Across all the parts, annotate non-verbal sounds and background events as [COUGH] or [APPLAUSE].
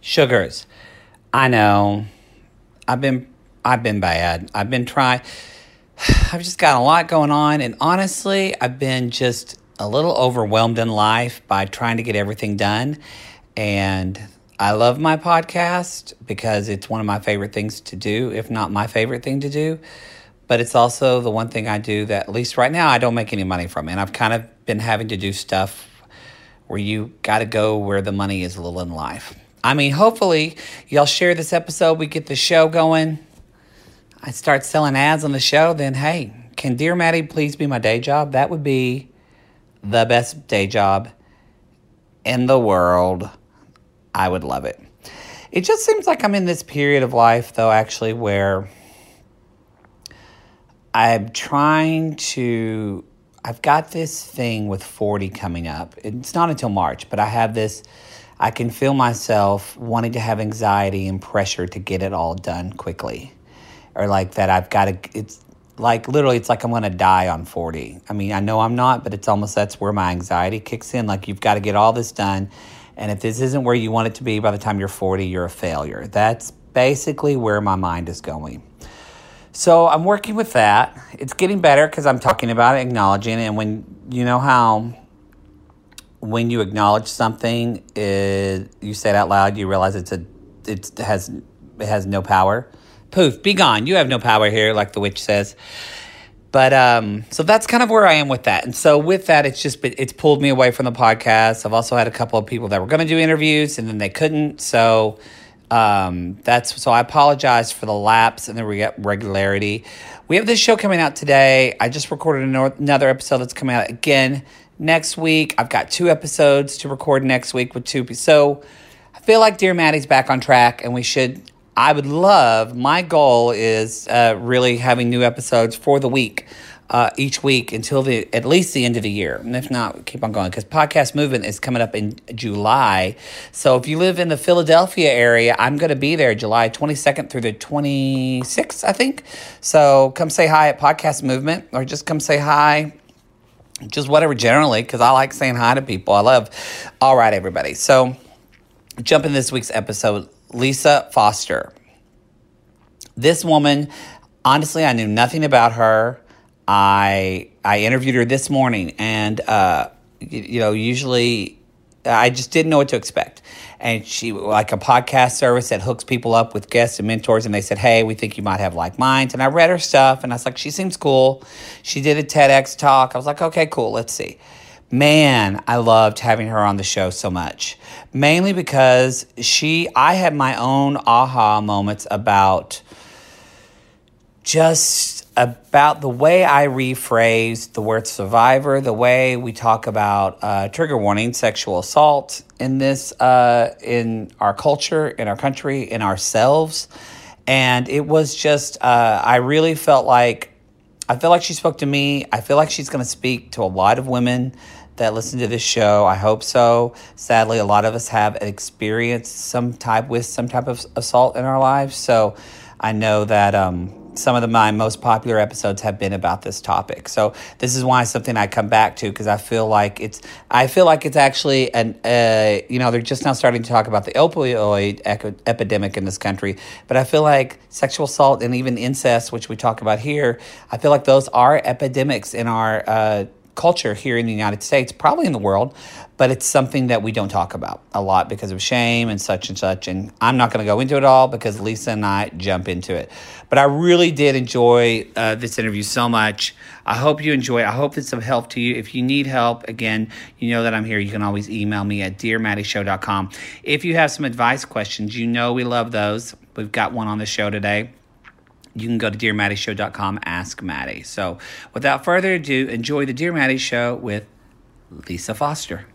Sugars. I know. I've been I've been bad. I've been trying [SIGHS] I've just got a lot going on and honestly, I've been just a little overwhelmed in life by trying to get everything done and I love my podcast because it's one of my favorite things to do, if not my favorite thing to do. But it's also the one thing I do that, at least right now, I don't make any money from. And I've kind of been having to do stuff where you got to go where the money is a little in life. I mean, hopefully, y'all share this episode. We get the show going. I start selling ads on the show. Then, hey, can Dear Maddie please be my day job? That would be the best day job in the world. I would love it. It just seems like I'm in this period of life, though, actually, where I'm trying to. I've got this thing with 40 coming up. It's not until March, but I have this I can feel myself wanting to have anxiety and pressure to get it all done quickly. Or like that I've got to, it's like literally, it's like I'm going to die on 40. I mean, I know I'm not, but it's almost that's where my anxiety kicks in. Like you've got to get all this done. And if this isn't where you want it to be by the time you're 40, you're a failure. That's basically where my mind is going. So I'm working with that. It's getting better because I'm talking about it, acknowledging it. And when you know how when you acknowledge something, it, you say it out loud, you realize it's a it has it has no power. Poof, be gone. You have no power here, like the witch says. But um, so that's kind of where I am with that. And so with that, it's just been, it's pulled me away from the podcast. I've also had a couple of people that were going to do interviews and then they couldn't. So um, that's so I apologize for the lapse and the re- regularity. We have this show coming out today. I just recorded another episode that's coming out again next week. I've got two episodes to record next week with two. So I feel like Dear Maddie's back on track, and we should. I would love. My goal is uh, really having new episodes for the week. Uh, each week until the at least the end of the year, and if not, keep on going because podcast movement is coming up in July. So if you live in the Philadelphia area, I'm going to be there July 22nd through the 26th, I think. So come say hi at Podcast Movement, or just come say hi just whatever generally because i like saying hi to people. I love all right everybody. So jump in this week's episode lisa foster. This woman honestly i knew nothing about her. I i interviewed her this morning and uh you, you know usually i just didn't know what to expect and she like a podcast service that hooks people up with guests and mentors and they said hey we think you might have like minds. And i read her stuff and i was like she seems cool. She did a tedx talk. I was like okay cool. Let's see. Man i loved having her on the show so much. Mainly because she i had my own aha moments about just about the way I rephrase the word survivor, the way we talk about uh, trigger warning, sexual assault in this, uh, in our culture, in our country, in ourselves. And it was just, uh, I really felt like, I feel like she spoke to me. I feel like she's going to speak to a lot of women that listen to this show. I hope so. Sadly, a lot of us have experienced some type with some type of assault in our lives. So I know that, um, some of the, my most popular episodes have been about this topic. So this is why something I come back to because I feel like it's I feel like it's actually an uh, you know they're just now starting to talk about the opioid ec- epidemic in this country, but I feel like sexual assault and even incest, which we talk about here, I feel like those are epidemics in our uh, culture here in the United States, probably in the world, but it's something that we don't talk about a lot because of shame and such and such. And I'm not going to go into it all because Lisa and I jump into it. But I really did enjoy uh, this interview so much. I hope you enjoy. I hope it's of help to you. If you need help, again, you know that I'm here. You can always email me at dearmaddieshow.com. If you have some advice questions, you know we love those. We've got one on the show today you can go to dearmaddieshow.com, ask Maddie. So without further ado, enjoy the Dear Maddie Show with Lisa Foster.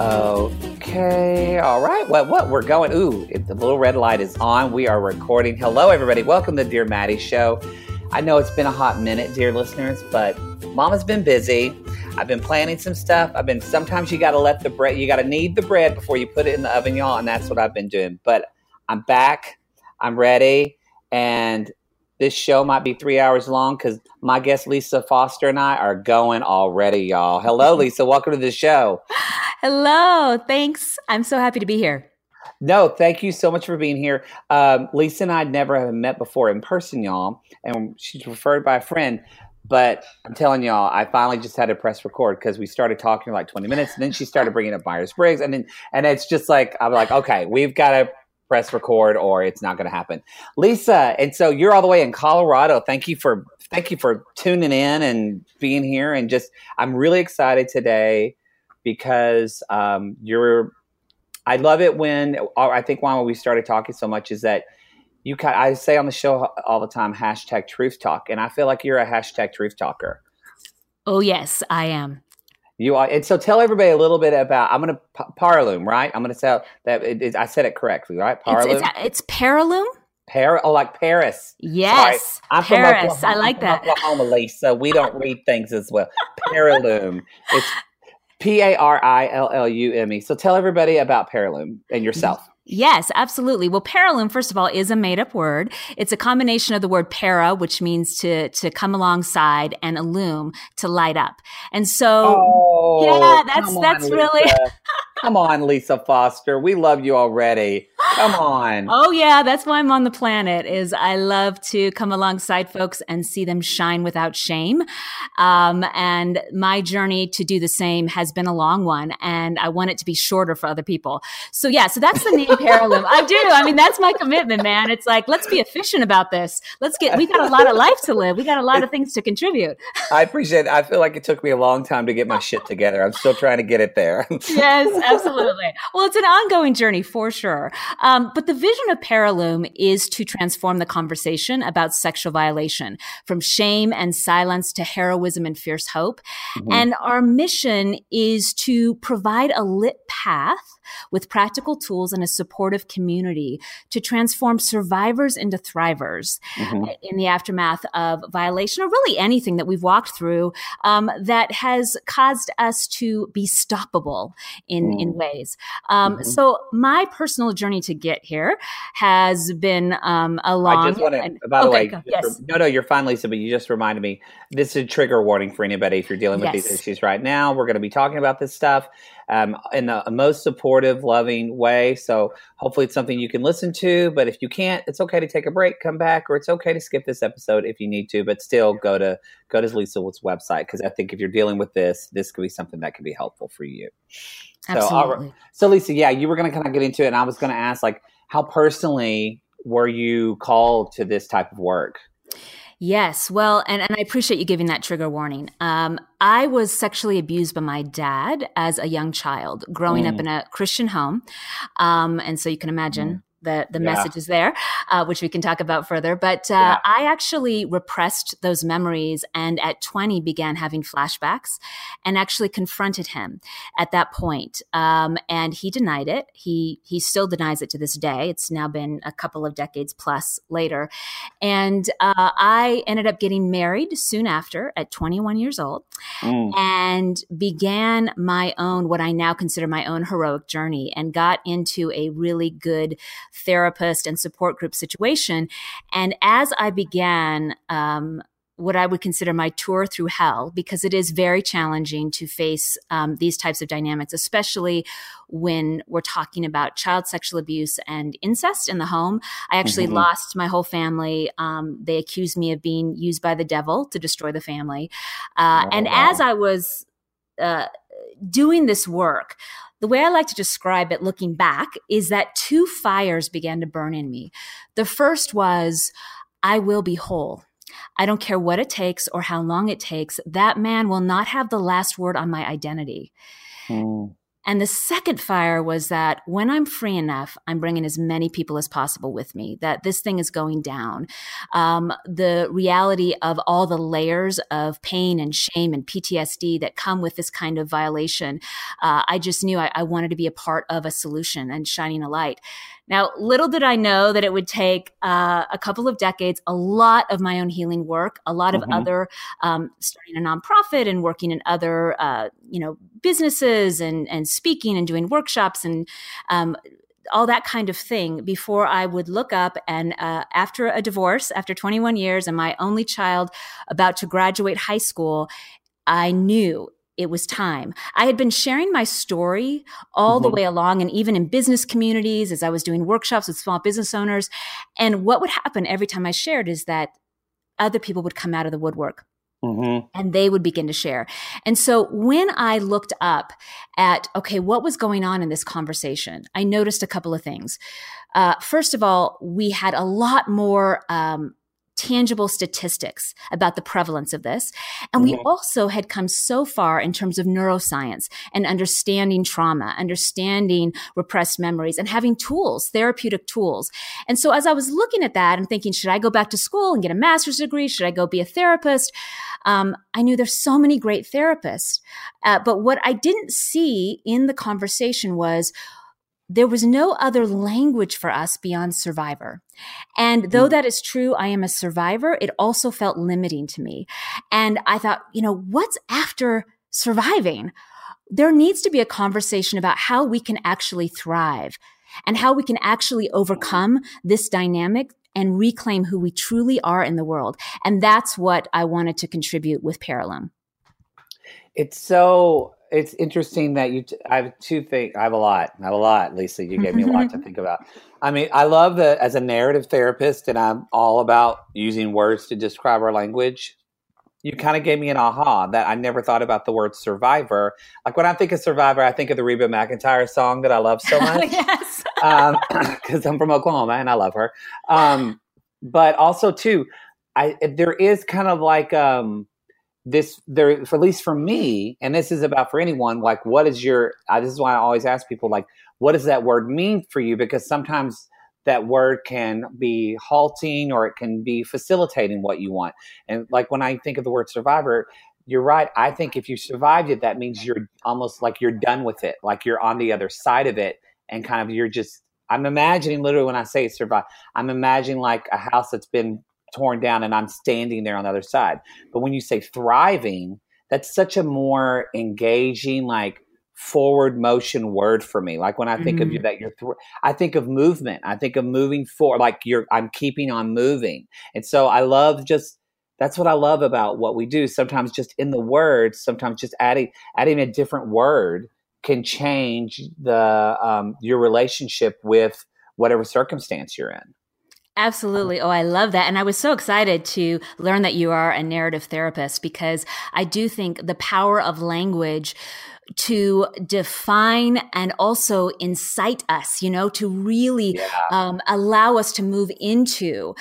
Okay, all right. Well, What? We're going. Ooh, the little red light is on. We are recording. Hello, everybody. Welcome to Dear Maddie Show. I know it's been a hot minute, dear listeners, but Mama's been busy. I've been planning some stuff. I've been sometimes you got to let the bread, you got to knead the bread before you put it in the oven, y'all, and that's what I've been doing. But I'm back. I'm ready, and this show might be three hours long because my guest Lisa Foster and I are going already, y'all. Hello, [LAUGHS] Lisa. Welcome to the show. Hello. Thanks. I'm so happy to be here. No, thank you so much for being here. Um, Lisa and I never have met before in person, y'all, and she's referred by a friend. But I'm telling y'all, I finally just had to press record because we started talking like 20 minutes, and then she started bringing up Myers Briggs, and then and it's just like I'm like, okay, we've got to press record, or it's not going to happen. Lisa, and so you're all the way in Colorado. Thank you for thank you for tuning in and being here, and just I'm really excited today because um, you're. I love it when I think why we started talking so much is that you I say on the show all the time hashtag truth talk, and I feel like you're a hashtag truth talker. Oh yes, I am. You are, and so tell everybody a little bit about. I'm going to Parillume, right? I'm going to say that it, it, I said it correctly, right? Parillume. It's, it's, it's Parillume. Par- oh, like Paris. Yes, Sorry. I'm Paris. From I like that. Oklahoma, Lisa. We don't read things as well. Parillume. It's P A R I L L U M E. So tell everybody about Parillume and yourself. Yes, absolutely. Well, parillume, first of all, is a made up word. It's a combination of the word para, which means to, to come alongside and illume, to light up. And so, oh, yeah, that's, that's on, really. [LAUGHS] come on, Lisa Foster. We love you already. Come [GASPS] on. oh yeah, that's why I'm on the planet is I love to come alongside folks and see them shine without shame. Um, and my journey to do the same has been a long one and I want it to be shorter for other people. So yeah, so that's the name [LAUGHS] Parillume. I do. I mean, that's my commitment, man. It's like, let's be efficient about this. Let's get, we got a lot of life to live. We got a lot of things to contribute. I appreciate it. I feel like it took me a long time to get my shit together. I'm still trying to get it there. yes, [LAUGHS] [LAUGHS] absolutely. Well, it's an ongoing journey for sure. Um, but the vision of Parillume is to transform the conversation about sexual violation from shame and silence to heroism and fierce hope. Mm-hmm. And our mission is to provide a lit path with practical tools and a supportive community to transform survivors into thrivers mm-hmm. in the aftermath of violation or really anything that we've walked through um, that has caused us to be stoppable in, mm. in ways. Um, mm-hmm. So my personal journey to get here has been um, a long. I just want to, by the okay, way, go, yes. no, no, you're fine, Lisa, but you just reminded me. This is a trigger warning for anybody if you're dealing with yes. these issues right now. We're going to be talking about this stuff um, in the most supportive, loving way. So hopefully it's something you can listen to. But if you can't, it's okay to take a break, come back, or it's okay to skip this episode if you need to. But still, go to go to Lisa Wood's website because I think if you're dealing with this, this could be something that could be helpful for you. Absolutely. So, so Lisa, yeah, you were going to kind of get into it, and I was going to ask, like, how personally were you called to this type of work? Yes. Well, and, and I appreciate you giving that trigger warning. Um, I was sexually abused by my dad as a young child, growing mm. up in a Christian home. Um, and so you can imagine mm the the yeah. messages there, uh, which we can talk about further. But uh, yeah. I actually repressed those memories, and at 20 began having flashbacks, and actually confronted him at that point. Um, and he denied it. He he still denies it to this day. It's now been a couple of decades plus later, and uh, I ended up getting married soon after at 21 years old, mm. and began my own what I now consider my own heroic journey, and got into a really good therapist and support group situation. And as I began, um, what I would consider my tour through hell, because it is very challenging to face um, these types of dynamics, especially when we're talking about child sexual abuse and incest in the home. I actually mm-hmm. lost my whole family. Um, they accused me of being used by the devil to destroy the family. Uh, and wow. as I was uh, doing this work, the way I like to describe it looking back is that two fires began to burn in me. The first was, I will be whole. I don't care what it takes or how long it takes. That man will not have the last word on my identity. Mm. And the second fire was that when I'm free enough, I'm bringing as many people as possible with me, that this thing is going down. Um, the reality of all the layers of pain and shame and PTSD that come with this kind of violation, uh, I just knew I, I wanted to be a part of a solution and shining a light. Now, little did I know that it would take uh, a couple of decades, a lot of my own healing work, a lot mm-hmm. of other um, starting a nonprofit and working in other, uh, you know, businesses and and speaking and doing workshops and um, all that kind of thing before I would look up. And uh, after a divorce, after 21 years, and my only child about to graduate high school, I knew it was time. I had been sharing my story all mm-hmm. the way along and even in business communities as I was doing workshops with small business owners. And what would happen every time I shared is that other people would come out of the woodwork. Mm-hmm. And they would begin to share. And so when I looked up at, okay, what was going on in this conversation, I noticed a couple of things. Uh, first of all, we had a lot more um, tangible statistics about the prevalence of this. And we mm-hmm. also had come so far in terms of neuroscience and understanding trauma, understanding repressed memories, and having tools, therapeutic tools. And so as I was looking at that and thinking, should I go back to school and get a master's degree? Should I go be a therapist? Um, I knew there's so many great therapists. Uh, but what I didn't see in the conversation was, there was no other language for us beyond survivor. And though mm. that is true, I am a survivor, it also felt limiting to me. And I thought, you know, what's after surviving? There needs to be a conversation about how we can actually thrive and how we can actually overcome this dynamic and reclaim who we truly are in the world. And that's what I wanted to contribute with Parillume. It's so it's interesting that you. T- I have two things. I have a lot. I have a lot, Lisa. You gave me a lot to [LAUGHS] think about. I mean, I love that as a narrative therapist, and I'm all about using words to describe our language. You kind of gave me an aha that I never thought about the word survivor. Like when I think of survivor, I think of the Reba McEntire song that I love so [LAUGHS] much. yes. Because um, [COUGHS] I'm from Oklahoma and I love her. Um, but also, too, I there is kind of like um, this there for at least for me and this is about for anyone like what is your uh, this is why i always ask people like what does that word mean for you? Because sometimes that word can be halting or it can be facilitating what you want. And like when i think of the word survivor you're right. I think if you survived it that means you're almost like you're done with it like you're on the other side of it and kind of you're just i'm imagining literally when i say survive i'm imagining like a house that's been torn down and I'm standing there on the other side. But when you say thriving, that's such a more engaging, like forward motion word for me. Like when I think mm-hmm. of you, that you're, th- I think of movement. I think of moving forward, like you're, I'm keeping on moving. And so I love just, that's what I love about what we do. Sometimes just in the words, sometimes just adding, adding a different word can change the, um, your relationship with whatever circumstance you're in. Absolutely. Oh, I love that. And I was so excited to learn that you are a narrative therapist because I do think the power of language to define and also incite us, you know, to really yeah. um, allow us to move into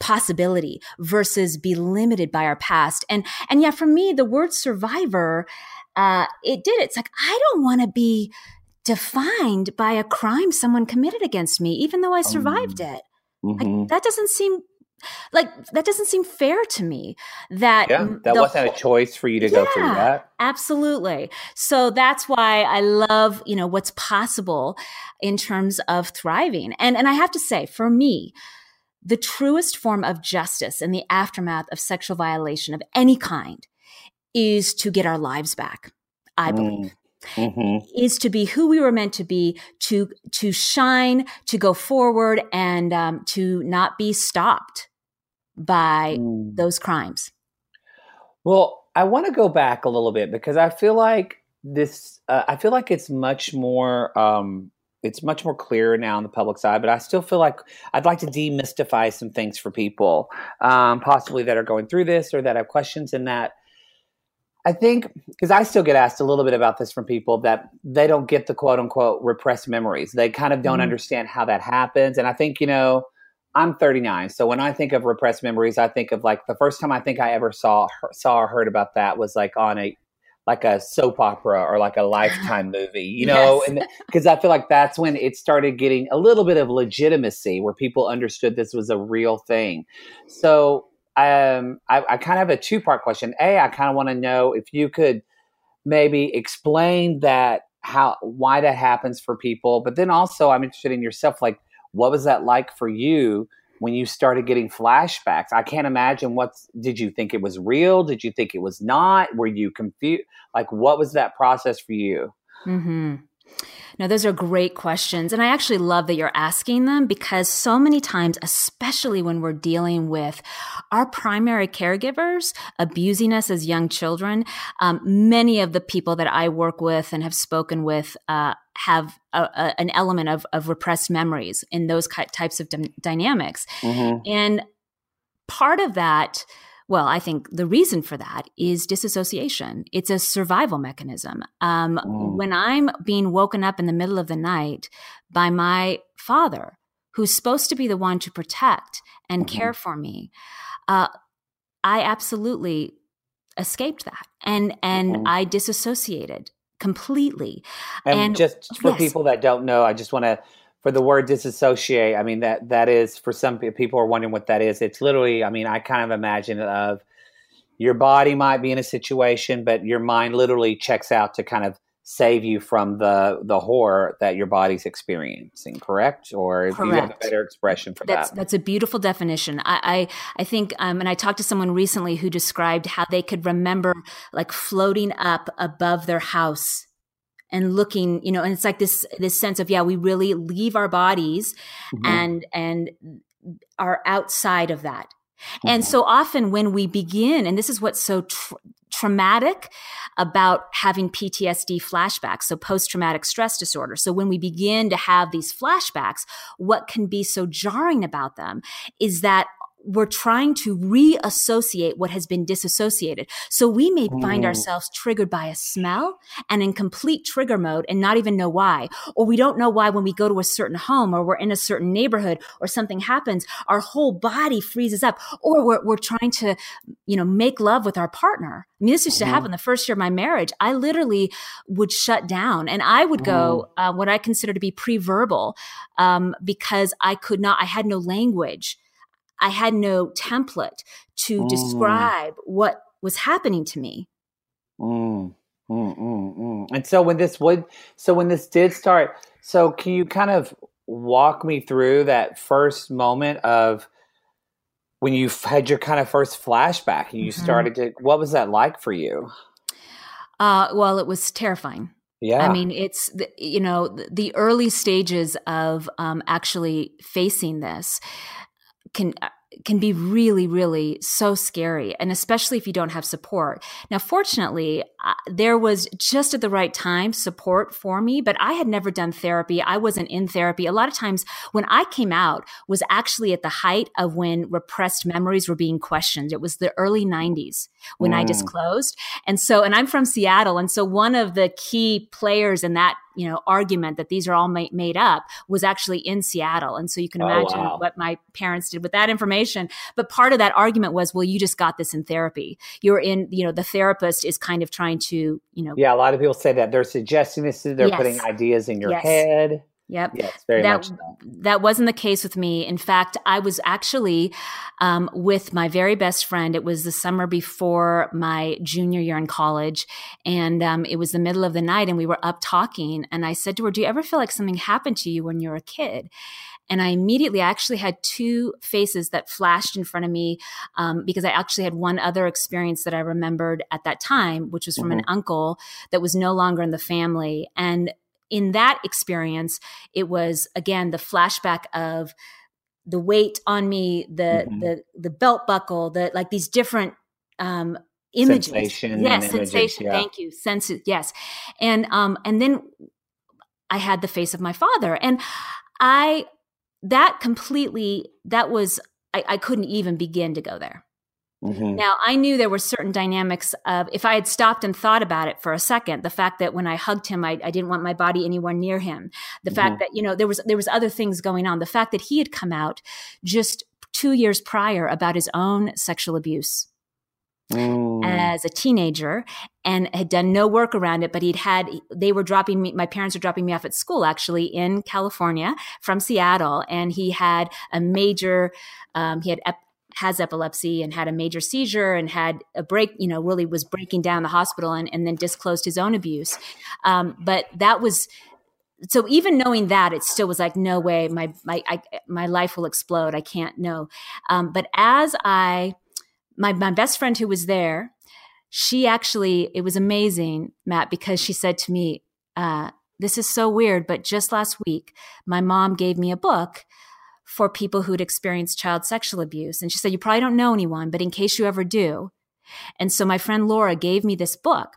possibility versus be limited by our past. And and yeah, for me, the word survivor, uh, it did. It's like I don't want to be defined by a crime someone committed against me, even though I survived um. it. Mm-hmm. Like, that doesn't seem like that doesn't seem fair to me that yeah, that wasn't a choice for you to yeah, go through that. absolutely. So that's why i love you know what's possible in terms of thriving. And and i have to say for me the truest form of justice in the aftermath of sexual violation of any kind is to get our lives back i believe. Mm mm-hmm. is to be who we were meant to be, to to shine, to go forward, and um, to not be stopped by mm. those crimes. Well, I want to go back a little bit because I feel like this. Uh, I feel like it's much more. Um, it's much more clear now on the public side, but I still feel like I'd like to demystify some things for people, um, possibly that are going through this or that have questions in that I think because I still get asked a little bit about this from people that they don't get the quote unquote repressed memories. They kind of don't mm-hmm. understand how that happens. And I think, you know, I'm 39. So when I think of repressed memories, I think of like the first time I think I ever saw saw or heard about that was like on a like a soap opera or like a lifetime [GASPS] movie, you know, yes. and because I feel like that's when it started getting a little bit of legitimacy where people understood this was a real thing. So um, I, I kind of have a two part question. A, I kind of want to know if you could maybe explain that how why that happens for people, but then also I'm interested in yourself. Like, what was that like for you when you started getting flashbacks? I can't imagine what did you think it was real? Did you think it was not? Were you confused? Like, what was that process for you? Mm-hmm. No, those are great questions. And I actually love that you're asking them because so many times, especially when we're dealing with our primary caregivers abusing us as young children, um, many of the people that I work with and have spoken with uh, have a, a, an element of, of repressed memories in those types of d- dynamics. Mm-hmm. And part of that, well, I think the reason for that is disassociation. It's a survival mechanism. Um, mm. When I'm being woken up in the middle of the night by my father, who's supposed to be the one to protect and mm-hmm. care for me, uh, I absolutely escaped that and and mm-hmm. I disassociated completely. And, and just for yes. people that don't know, I just want to for the word disassociate, I mean that that is for some people are wondering what that is. It's literally, I mean, I kind of imagine it of your body might be in a situation, but your mind literally checks out to kind of save you from the the horror that your body's experiencing. Correct? Or correct. you have a better expression for that's, that? That's a beautiful definition. I I, I think, um, and I talked to someone recently who described how they could remember like floating up above their house and looking you know and it's like this this sense of yeah we really leave our bodies mm-hmm. and and are outside of that mm-hmm. and so often when we begin and this is what's so tr- traumatic about having PTSD flashbacks, so post traumatic stress disorder. So when we begin to have these flashbacks, what can be so jarring about them is that we're trying to reassociate what has been disassociated. So we may find mm. ourselves triggered by a smell and in complete trigger mode and not even know why. Or we don't know why when we go to a certain home or we're in a certain neighborhood or something happens, our whole body freezes up. Or we're, we're trying to, you know, make love with our partner. I mean, this used to mm-hmm. happen the first year of my marriage. I literally would shut down and I would go mm. uh, what I consider to be pre-verbal um, because I could not, I had no language I had no template to mm. describe what was happening to me. Mm. Mm, mm, mm. And so when this would, so when this did start, so can you kind of walk me through that first moment of when you had your kind of first flashback and you mm-hmm. started to, what was that like for you? Uh, well, it was terrifying. Yeah. I mean, it's, the, you know, the, the early stages of um, actually facing this can uh, can be really really so scary and especially if you don't have support. Now fortunately uh, there was just at the right time support for me but i had never done therapy. I wasn't in therapy. A lot of times when i came out was actually at the height of when repressed memories were being questioned. It was the early 90s when mm. i disclosed. And so and i'm from seattle and so one of the key players in that you know argument that these are all ma- made up was actually in Seattle, and so you can oh, imagine oh, wow. what my parents did with that information. But part of that argument was, well, you just got this in therapy. You're in, you know, the therapist is kind of trying to, you know, yeah. A lot of people say that they're suggesting this. They're yes. putting ideas in your yes. head. Yep. Yes, very that, much so. That wasn't the case with me. In fact, I was actually um, with my very best friend. It was the summer before my junior year in college. And um, it was the middle of the night, and we were up talking. And I said to her, Do you ever feel like something happened to you when you were a kid? And I immediately I actually had two faces that flashed in front of me um, because I actually had one other experience that I remembered at that time, which was from mm-hmm. an uncle that was no longer in the family. And in that experience, it was again the flashback of the weight on me, the mm-hmm. the the belt buckle, the like these different um, images. Sensation yes, sensation. yeah. Thank you. Sense. Yes, and um, and then I had the face of my father, and I that completely that was I, I couldn't even begin to go there. Mm-hmm. Now, I knew there were certain dynamics of if I had stopped and thought about it for a second, the fact that when I hugged him, I, I didn't want my body anywhere near him. The mm-hmm. fact that, you know, there was, there was other things going on. The fact that he had come out just two years prior about his own sexual abuse. Mm. As a teenager, and had done no work around it, but he'd had, they were dropping me, my parents were dropping me off at school actually in California from Seattle. And he had a major, um, he had ep- has epilepsy and had a major seizure and had a break, you know, really was breaking down the hospital and, and then disclosed his own abuse. Um, but that was, so even knowing that, it still was like, no way, my, my, I, my life will explode. I can't know. Um, but as I, my, my best friend who was there, she actually, it was amazing, Matt, because she said to me, uh, this is so weird, but just last week, my mom gave me a book for people who'd experienced child sexual abuse. And she said, You probably don't know anyone, but in case you ever do. And so my friend Laura gave me this book.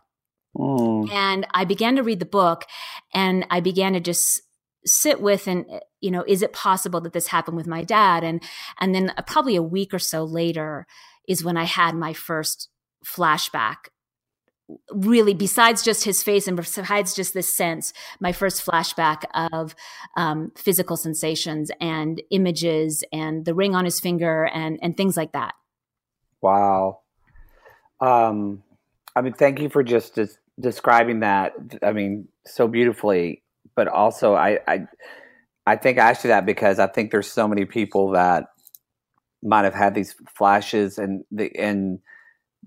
Mm. And I began to read the book and I began to just sit with and you know is it possible that this happened with my dad and and then probably a week or so later is when i had my first flashback really besides just his face and besides just this sense my first flashback of um, physical sensations and images and the ring on his finger and and things like that. Wow. Um i mean thank you for just des- describing that i mean so beautifully but also I, I I think I asked you that because I think there's so many people that might have had these flashes and the and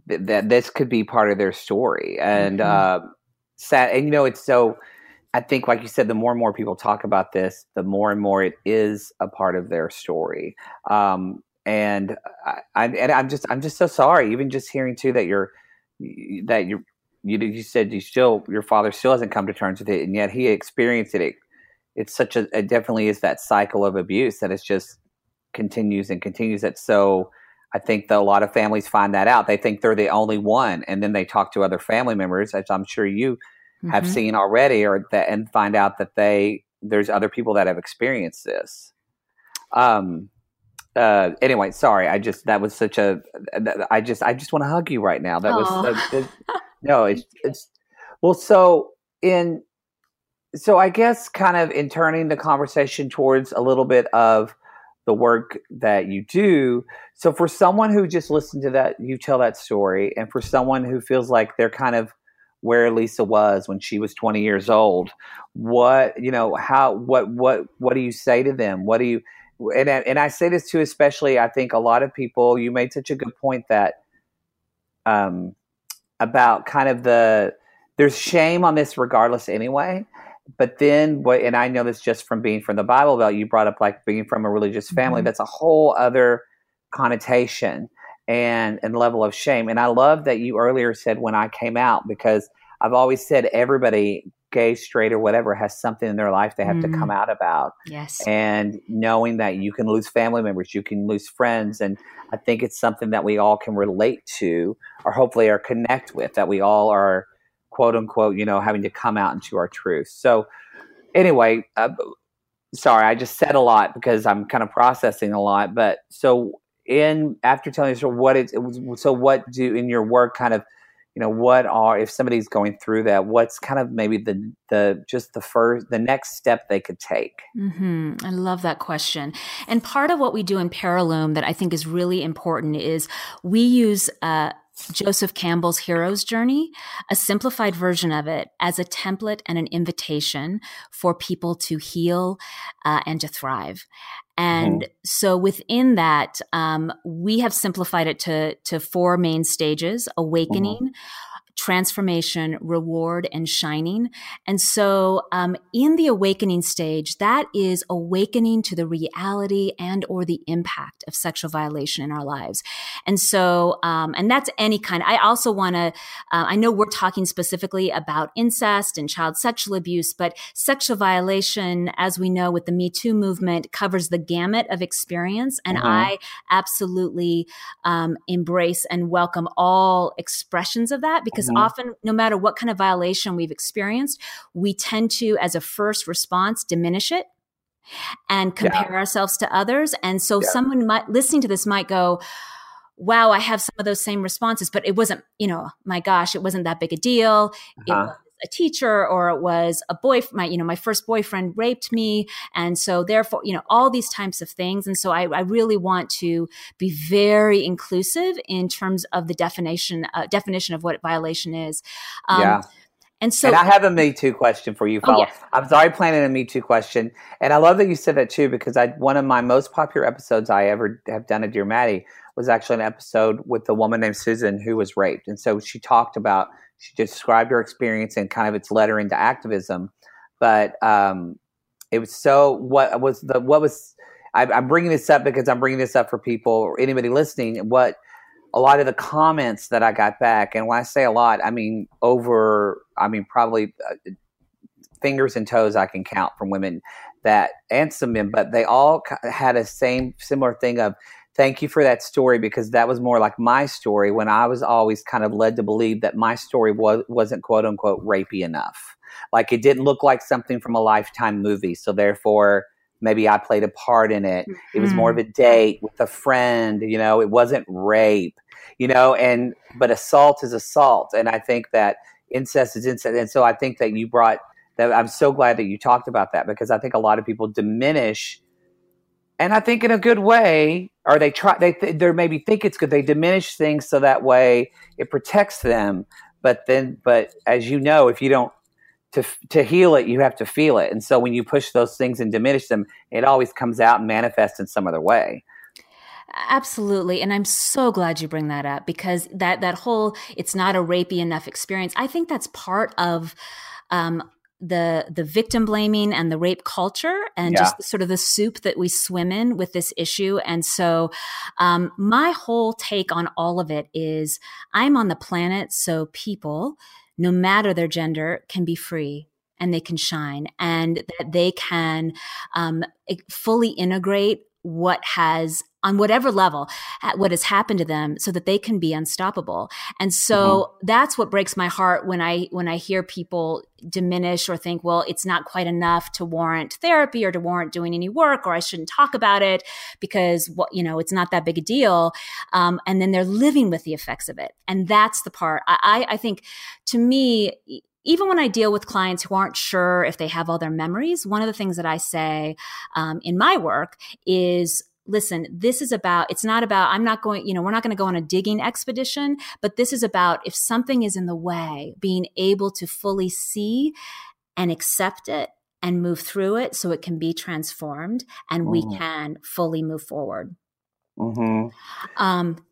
th- that this could be part of their story and mm-hmm. uh, sad and you know it's so I think like you said the more and more people talk about this the more and more it is a part of their story um, and I, I and I'm just I'm just so sorry even just hearing too that you're that you're you you said you still your father still hasn't come to terms with it, and yet he experienced it. it it's such a it definitely is that cycle of abuse that it's just continues and continues. That so I think that a lot of families find that out. They think they're the only one, and then they talk to other family members, as I'm sure you mm-hmm. have seen already, or that and find out that they there's other people that have experienced this. Um. Uh, anyway, sorry. I just that was such a. I just I just want to hug you right now. That Aww. was. [LAUGHS] no, it's it's well. So in so I guess kind of in turning the conversation towards a little bit of the work that you do. So for someone who just listened to that, you tell that story, and for someone who feels like they're kind of where Lisa was when she was 20 years old, what you know, how what what what do you say to them? What do you and and I say this too, especially I think a lot of people. You made such a good point that um, about kind of the there's shame on this regardless anyway but then what and i know this just from being from the bible belt you brought up like being from a religious family mm-hmm. that's a whole other connotation and and level of shame and i love that you earlier said when i came out because i've always said everybody gay straight or whatever has something in their life they have mm. to come out about yes and knowing that you can lose family members you can lose friends and i think it's something that we all can relate to or hopefully are connect with that we all are quote unquote you know having to come out into our truth. So anyway uh, sorry i just said a lot because i'm kind of processing a lot but so in after telling us what it so what do in your work kind of you know what are if somebody's going through that what's kind of maybe the the just the first the next step they could take? Mm-hmm. i love that question. And part of what we do in Parillume that i think is really important is we use uh, Joseph Campbell's Hero's Journey, a simplified version of it as a template and an invitation for people to heal uh, and to thrive. And mm-hmm. so within that, um, we have simplified it to, to four main stages awakening. Mm-hmm transformation, reward, and shining. And so, um, in the awakening stage, that is awakening to the reality and or the impact of sexual violation in our lives. And so, um, and that's any kind. I also want to. Uh, I know we're talking specifically about incest and child sexual abuse, but sexual violation, as we know with the Me Too movement, covers the gamut of experience. And mm-hmm. I absolutely um, embrace and welcome all expressions of that because mm-hmm. often, no matter what kind of violation we've experienced, we tend to, as a first response, diminish it and compare yeah. ourselves to others. And so, yeah. someone might listening to this might go, wow, I have some of those same responses, but it wasn't, you know, my gosh, it wasn't that big a deal. Uh-huh a teacher or it was a boy my you know my first boyfriend raped me. And so therefore you know all these types of things. And so i, I really want to be very inclusive in terms of the definition uh, definition of what violation is. Um, yeah. and so, and I have a Me Too question for you, follow. Oh, yes. I'm sorry, planning a Me Too question, and I love that you said that too because I one of my most popular episodes I ever have done at Dear Maddie was actually an episode with a woman named Susan who was raped, and so she talked about she described her experience and kind of its letter into activism. But um, it was so what was the what was I, I'm bringing this up because I'm bringing this up for people or anybody listening. What a lot of the comments that I got back, and when I say a lot, I mean over, I mean probably uh, fingers and toes I can count from women that and some men, but they all had a same similar thing of thank you for that story because that was more like my story when I was always kind of led to believe that my story was wasn't quote unquote rapey enough. Like it didn't look like something from a lifetime movie, so therefore maybe I played a part in it. Mm-hmm. It was more of a mm-hmm. date with a friend, you know, it wasn't rape, you know, and but assault is assault. And I think that incest is incest. And so I think that you brought that I'm so glad that you talked about that because I think a lot of people diminish and I think in a good way, or they try, they, they maybe think it's good. They diminish things so that way it protects them. But then, but as you know, if you don't to to heal it, you have to feel it. And so when you push those things and diminish them, it always comes out and manifests in some other way. Absolutely. And I'm so glad you bring that up because that that whole it's not a rapey enough experience. I think that's part of um, the the victim blaming and the rape culture and yeah. just sort of the soup that we swim in with this issue and so um, my whole take on all of it is i'm on the planet so people no matter their gender, can be free and they can shine and that they can um, fully integrate what has on whatever level what has happened to them so that they can be unstoppable. And so mm-hmm. that's what breaks my heart when i when i hear people diminish or think well it's not quite enough to warrant therapy or to warrant doing any work or i shouldn't talk about it because what you know it's not that big a deal. Um, and then they're living with the effects of it. And that's the part. I i think to me even when I deal with clients who aren't sure if they have all their memories, one of the things that I say um, in my work is listen, this is about, it's not about, I'm not going, you know, we're not going to go on a digging expedition, but this is about if something is in the way, being able to fully see and accept it and move through it so it can be transformed and mm-hmm. we can fully move forward. Mm-hmm. Um,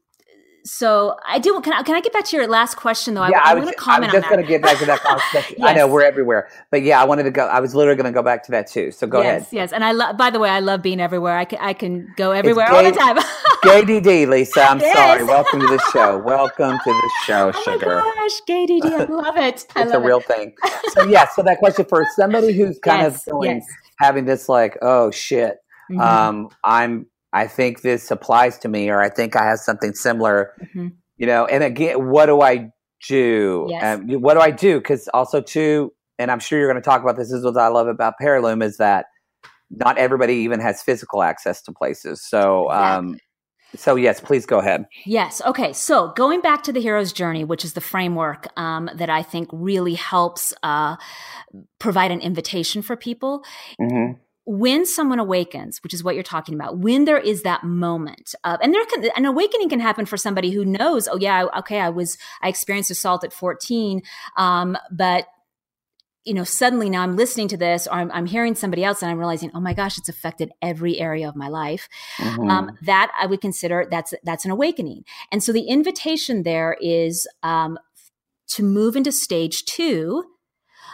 so I do. Can I, can I get back to your last question though? Yeah, I, I, was, I was just going to get back to that [LAUGHS] yes. I know we're everywhere, but yeah, I wanted to go. I was literally going to go back to that too. So go yes, ahead. Yes, and I love. By the way, I love being everywhere. I can I can go everywhere all the time. [LAUGHS] gay DD, Lisa. I'm sorry. Welcome to the show. Welcome to the show, oh sugar. [LAUGHS] Oh my gosh, gay DD. I love it. I it's love a real it. thing. So yeah. So that question for somebody who's kind yes, of going, having this like, oh shit, mm-hmm. um, I'm. I think this applies to me, or I think I have something similar. Mm-hmm. you know and again what do i do? Yes. um, what do i do? Because also too and i'm sure you're going to talk about this, is what i love about Parillume is that not everybody even has physical access to places. So um so yes please go ahead. Yes okay so going back to the hero's journey which is the framework um, that i think really helps uh, provide an invitation for people. Mm-hmm when someone awakens, which is what you're talking about, when there is that moment of, and there can, an awakening can happen for somebody who knows, oh yeah, okay, I was, I experienced assault at 14, um, but you know, suddenly now I'm listening to this or I'm, I'm, hearing somebody else and I'm realizing, oh my gosh, it's affected every area of my life. Mm-hmm. Um, that I would consider that's, that's an awakening. And so the invitation there is, um, to move into stage two,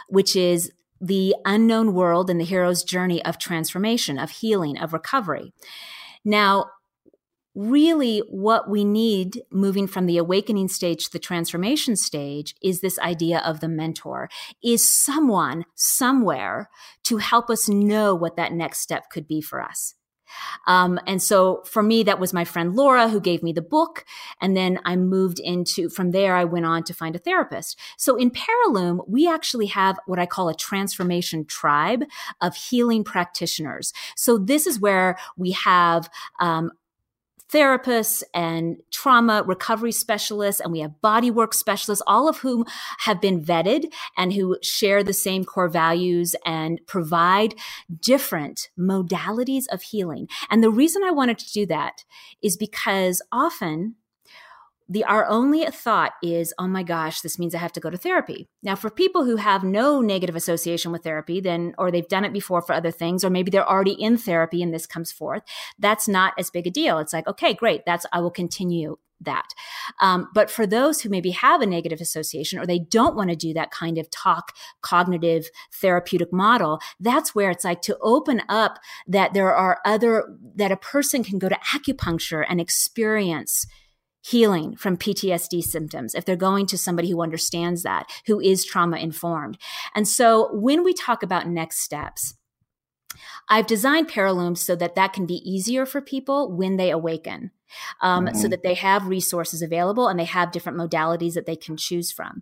which is the unknown world and the hero's journey of transformation, of healing, of recovery. Now, really what we need moving from the awakening stage to the transformation stage is this idea of the mentor is someone somewhere to help us know what that next step could be for us um, and so for me, that was my friend Laura who gave me the book. And then I moved into, from there, I went on to find a therapist. So in Parillume, we actually have what I call a transformation tribe of healing practitioners. So this is where we have um, therapists and trauma recovery specialists, and we have bodywork specialists, all of whom have been vetted and who share the same core values and provide different modalities of healing. And the reason I wanted to do that is because often the our only thought is oh my gosh this means i have to go to therapy. Now for people who have no negative association with therapy then or they've done it before for other things or maybe they're already in therapy and this comes forth that's not as big a deal. It's like okay great that's i will continue that. Um, but for those who maybe have a negative association or they don't want to do that kind of talk cognitive therapeutic model that's where it's like to open up that there are other that a person can go to acupuncture and experience healing from PTSD symptoms if they're going to somebody who understands that, who is trauma informed. And so when we talk about next steps, I've designed Parillumes so that that can be easier for people when they awaken. Um, mm-hmm. So that they have resources available and they have different modalities that they can choose from.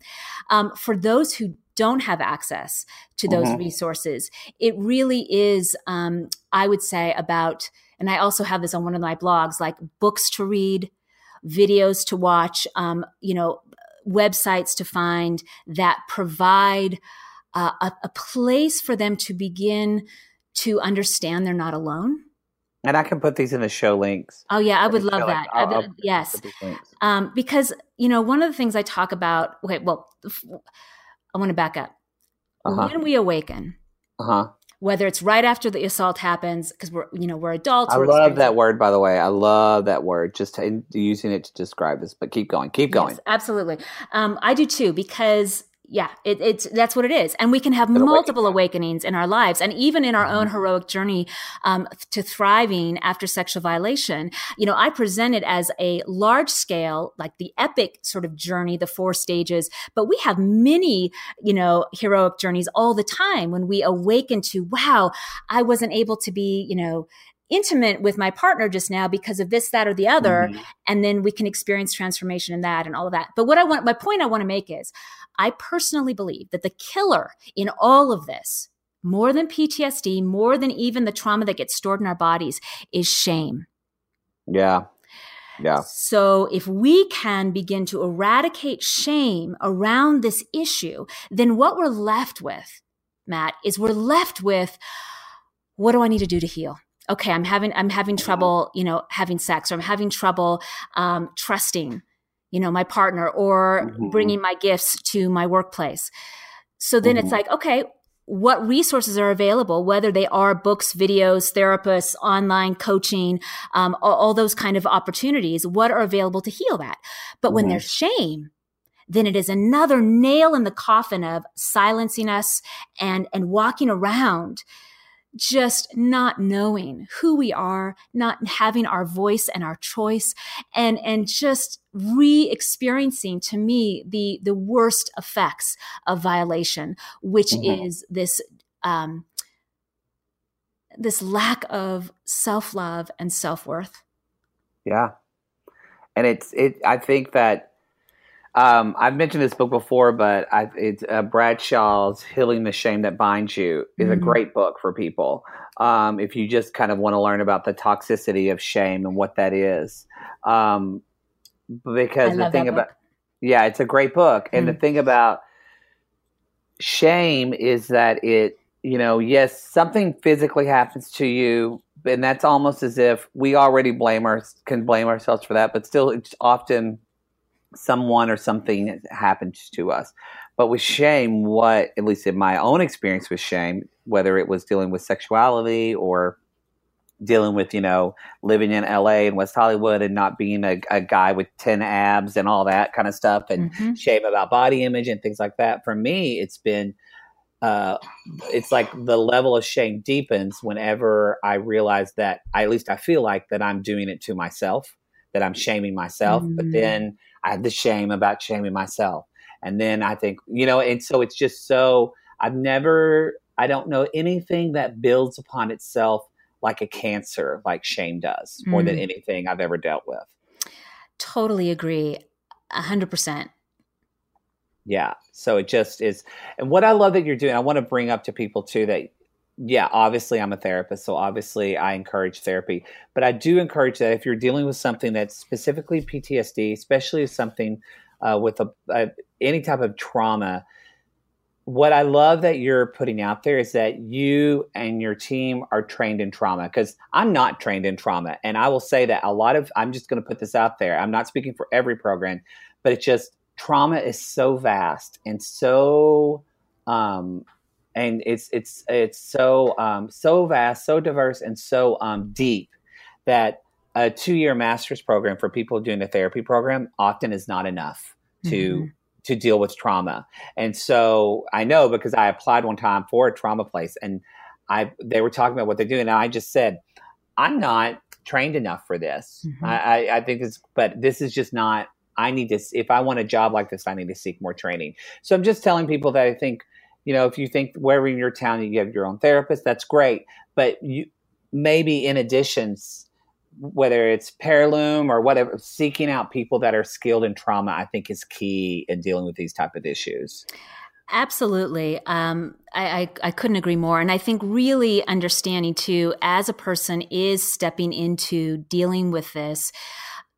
Um, for those who don't have access to those mm-hmm. resources, it really is, um, I would say, about, and I also have this on one of my blogs, like books to read, videos to watch, um, you know, websites to find that provide uh, a, a place for them to begin to understand they're not alone. And I can put these in the show links. Oh yeah, I would love that. I'll, I'll yes, um, because you know one of the things I talk about. Okay, well, I want to back up. Uh-huh. When we awaken, uh-huh. Whether it's right after the assault happens, because we're you know we're adults. I we're love that word, by the way. I love that word. Just using it to describe this, but keep going, keep going. Yes, absolutely, um, I do too because yeah, it, it's that's what it is, and we can have multiple awakenings in our lives, and even in our mm-hmm. own heroic journey um, to thriving after sexual violation. You know, I present it as a large scale, like the epic sort of journey, the four stages. But we have many, you know, heroic journeys all the time when we awaken to, wow, I wasn't able to be, you know, intimate with my partner just now because of this, that, or the other. Mm-hmm. And then we can experience transformation in that and all of that. But what I want, my point I want to make is I personally believe that the killer in all of this, more than PTSD, more than even the trauma that gets stored in our bodies, is shame. Yeah. Yeah. So if we can begin to eradicate shame around this issue, then what we're left with, Matt, is we're left with what do I need to do to heal? okay, I'm having I'm having trouble, you know, having sex, or I'm having trouble um, trusting, you know, my partner, or mm-hmm. bringing my gifts to my workplace. So then mm-hmm. it's like, okay, what resources are available, whether they are books, videos, therapists, online coaching, um, all, all, those kind of opportunities, what are available to heal that? But mm-hmm. when there's shame, then it is another nail in the coffin of silencing us and and walking around just not knowing who we are, not having our voice and our choice, and and just re-experiencing to me the the worst effects of violation, which mm-hmm. is this um, this lack of self love and self worth. Yeah, and it's it. I think that um, I've mentioned this book before, but I, it's uh, Bradshaw's "Healing the Shame That Binds You" is mm-hmm. a great book for people um, if you just kind of want to learn about the toxicity of shame and what that is. Um, because the thing about yeah, it's a great book, and mm-hmm. the thing about shame is that it you know yes something physically happens to you and that's almost as if we already blame our can blame ourselves for that but still it's often someone or something happens to us. But with shame, what, at least in my own experience with shame, whether it was dealing with sexuality or dealing with, you know, living in LA and West Hollywood and not being a, a guy with 10 abs and all that kind of stuff and mm-hmm. shame about body image and things like that. For me, it's been, uh, it's like the level of shame deepens whenever I realize that I, at least I feel like that I'm doing it to myself, that I'm shaming myself. Mm-hmm. But mm. then I have the shame about shaming myself. And then I think, you know, and so it's just so, I've never, I don't know anything that builds upon itself like a cancer, like shame does, more mm. than anything I've ever dealt with. Totally agree. A hundred percent. Yeah. So it just is. And what I love that you're doing, I want to bring up to people too that yeah, obviously I'm a therapist, so obviously I encourage therapy. But I do encourage that if you're dealing with something that's specifically PTSD, especially something uh, with a, a, any type of trauma, what I love that you're putting out there is that you and your team are trained in trauma because I'm not trained in trauma. And I will say that a lot of, I'm just going to put this out there. I'm not speaking for every program, but it's just trauma is so vast and so um, and it's it's it's so um, so vast, so diverse, and so um, deep that a two year master's program for people doing a therapy program often is not enough to mm-hmm. to deal with trauma. And so I know because I applied one time for a trauma place, and I they were talking about what they do, and I just said, I'm not trained enough for this. Mm-hmm. I, I think it's, but this is just not. I need to. If I want a job like this, I need to seek more training. So I'm just telling people that I think, you know, if you think wherever in your town you have your own therapist, that's great. But you maybe in addition, whether it's Parillume or whatever, seeking out people that are skilled in trauma, I think is key in dealing with these type of issues. Absolutely. Um, I, I, I, couldn't agree more. And I think really understanding too, as a person is stepping into dealing with this,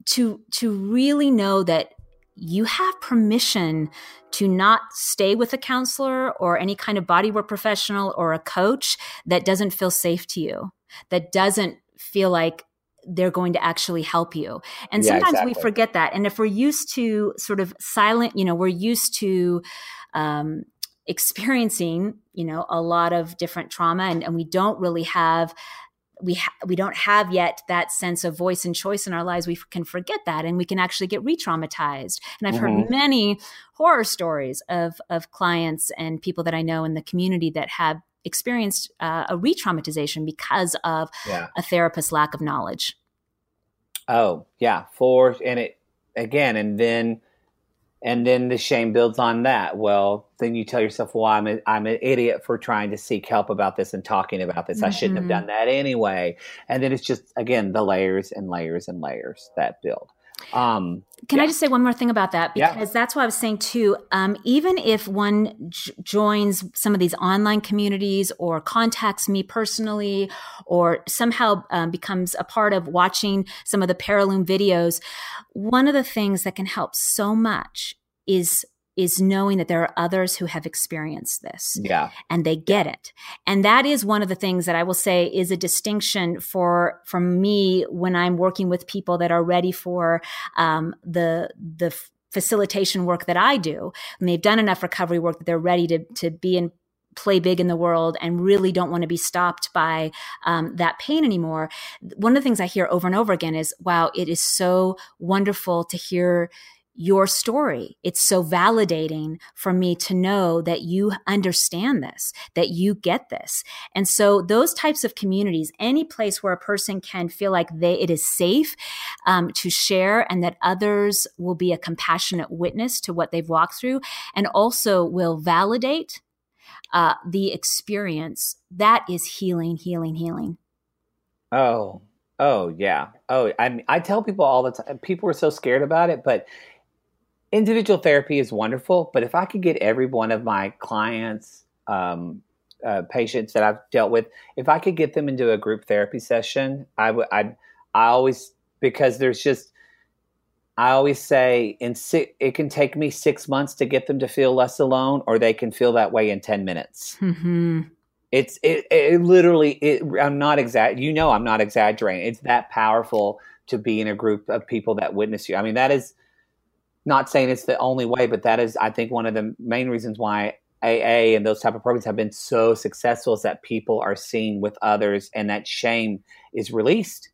to to really know that you have permission to not stay with a counselor or any kind of bodywork professional or a coach that doesn't feel safe to you, that doesn't feel like they're going to actually help you. And yeah, sometimes exactly. we forget that. And if we're used to sort of silent, you know, we're used to um, experiencing, you know, a lot of different trauma and, and we don't really have we ha- we don't have yet that sense of voice and choice in our lives we can forget that and we can actually get re-traumatized and i've mm-hmm. heard many horror stories of of clients and people that i know in the community that have experienced uh, a re-traumatization because of yeah. a therapist's lack of knowledge oh yeah for and it again and then and then the shame builds on that. Well, then you tell yourself, "Well, I'm a, I'm an idiot for trying to seek help about this and talking about this. Mm-hmm. I shouldn't have mm-hmm. done that anyway." And then it's just again the layers and layers and layers that build. Um, Can yeah. I just say one more thing about that? Because yeah. that's what I was saying too. Um, even if one j- joins some of these online communities or contacts me personally or somehow um, becomes a part of watching some of the Parillume videos, one of the things that can help so much is is knowing that there are others who have experienced this. Yeah. And they get it. And that is one of the things that I will say is a distinction for, for me when I'm working with people that are ready for, um, the, the facilitation work that I do. And they've done enough recovery work that they're ready to, to be in play big in the world and really don't want to be stopped by um, that pain anymore. One of the things I hear over and over again is, wow, it is so wonderful to hear your story. It's so validating for me to know that you understand this, that you get this. And so those types of communities, any place where a person can feel like they, it is safe um, to share and that others will be a compassionate witness to what they've walked through and also will validate uh, the experience, that is healing, healing, healing. Oh, oh yeah. Oh, I mean, I tell people all the time. People are so scared about it, but individual therapy is wonderful, but if I could get every one of my clients, um, uh, patients that I've dealt with, if I could get them into a group therapy session, I would. I I always because there's just I always say in six, it can take me six months to get them to feel less alone, or they can feel that way in ten minutes. Mm-hmm. It's it, it literally. It, I'm not exact. You know, I'm not exaggerating. It's that powerful to be in a group of people that witness you. I mean, that is not saying it's the only way, but that is, I think, one of the main reasons why AA and those type of programs have been so successful is that people are seen with others and that shame is released.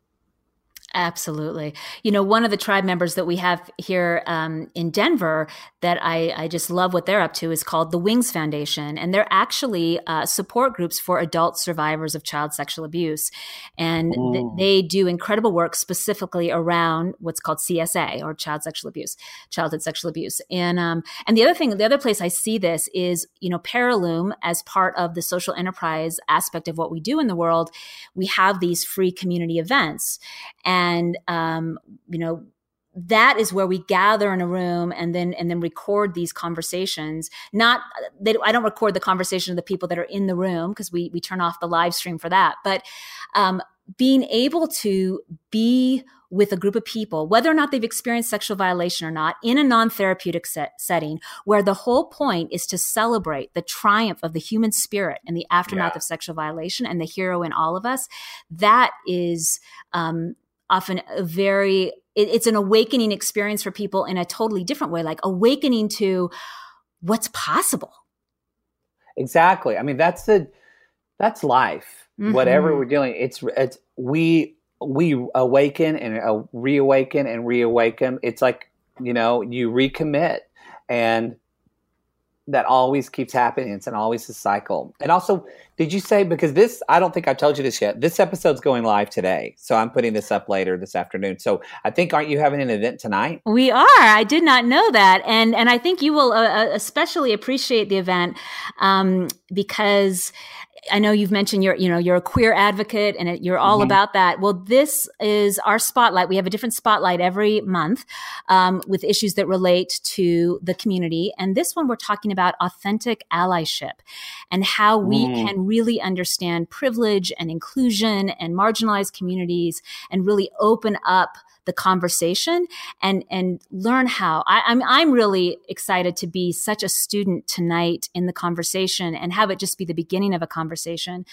Absolutely. You know, one of the tribe members that we have here um, in Denver that I, I, just love what they're up to is called the Wings Foundation. And they're actually uh, support groups for adult survivors of child sexual abuse. And th- they do incredible work specifically around what's called CSA or child sexual abuse, childhood sexual abuse. And, um, and the other thing, the other place I see this is, you know, Parillume as part of the social enterprise aspect of what we do in the world. We have these free community events. And and um, you know that is where we gather in a room and then and then record these conversations not they, i don't record the conversation of the people that are in the room because we we turn off the live stream for that but um, being able to be with a group of people, whether or not they've experienced sexual violation or not, in a non therapeutic set, setting, where the whole point is to celebrate the triumph of the human spirit and the aftermath yeah. of sexual violation and the hero in all of us, that is um, often a very it, it's an awakening experience for people in a totally different way like awakening to what's possible exactly i mean that's the that's life mm-hmm. whatever we're doing it's it's we we awaken and uh, reawaken and reawaken it's like you know you recommit and that always keeps happening. It's an always a cycle. And also, did you say because this? I don't think I told you this yet. This episode's going live today, so I'm putting this up later this afternoon. So I think aren't you having an event tonight? We are. I did not know that, and and I think you will uh, uh especially appreciate the event um, because I know you've mentioned you're, you know, you're a queer advocate and it, you're all mm-hmm. about that. Well, this is our spotlight. We have a different spotlight every month um, with issues that relate to the community. And this one, we're talking about authentic allyship and how we mm. can really understand privilege and inclusion and marginalized communities and really open up the conversation and and learn how I, I'm I'm really excited to be such a student tonight in the conversation and have it just be the beginning of a conversation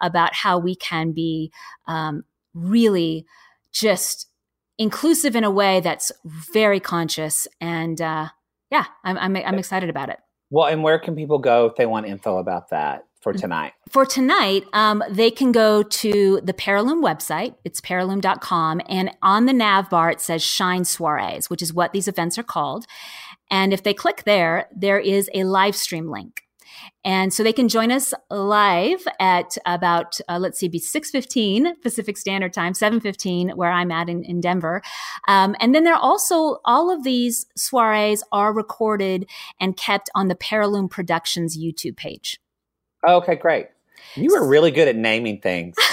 about how we can be um, really just inclusive in a way that's very conscious and uh, yeah I'm, I'm I'm excited about it. Well, and where can people go if they want info about that? For tonight? For tonight, um, they can go to the Parillume website. It's parillume.com. And on the nav bar, it says Shine Soirees, which is what these events are called. And if they click there, there is a live stream link. And so they can join us live at about, uh, let's see, be 6.15 Pacific Standard Time, 7.15 where I'm at in, in Denver. Um, and then there are also, all of these soirees are recorded and kept on the Parillume Productions YouTube page. Okay, great. You were really good at naming things. [LAUGHS]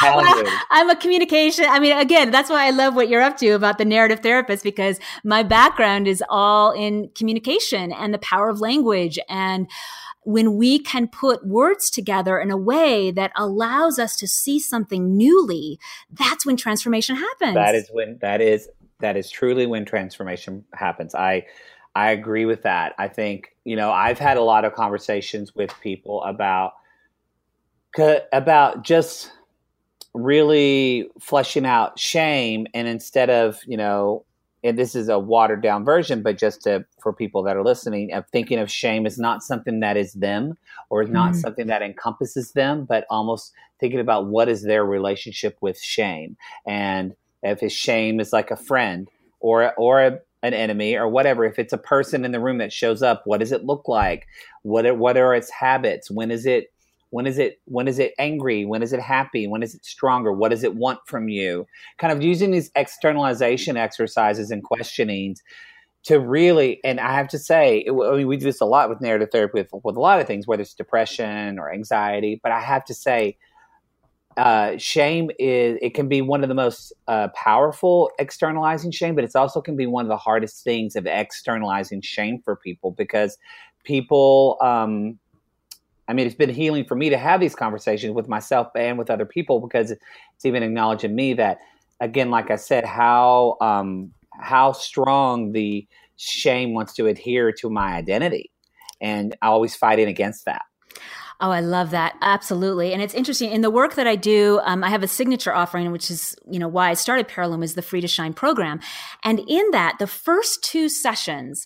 I'm, I'm a communication. I mean, again, that's why I love what you're up to about the narrative therapist because my background is all in communication and the power of language. And when we can put words together in a way that allows us to see something newly, that's when transformation happens. That is when that is that is truly when transformation happens. I I agree with that. I think, you know, I've had a lot of conversations with people about about just really fleshing out shame and instead of, you know, and this is a watered down version, but just to, for people that are listening, of thinking of shame as not something that is them or is not mm. something that encompasses them, but almost thinking about what is their relationship with shame. And if his shame is like a friend or, or a, an enemy or whatever. If it's a person in the room that shows up what does it look like? What are, what are its habits? When is it when is it when is it angry? When is it happy? When is it stronger? What does it want from you? Kind of using these externalization exercises and questionings to really and i have to say it, I mean, we do this a lot with narrative therapy with, with a lot of things whether it's depression or anxiety but i have to say uh, shame is it can be one of the most uh, powerful externalizing shame, but it's also can be one of the hardest things of externalizing shame for people because people. Um, I mean, it's been healing for me to have these conversations with myself and with other people because it's even acknowledging me that, again, like I said, how um, how strong the shame wants to adhere to my identity, and I always fighting against that. Oh, I love that. Absolutely. And it's interesting in the work that I do. Um, I have a signature offering, which is, you know, why I started Parillume is the Free to Shine program. And in that, the first two sessions,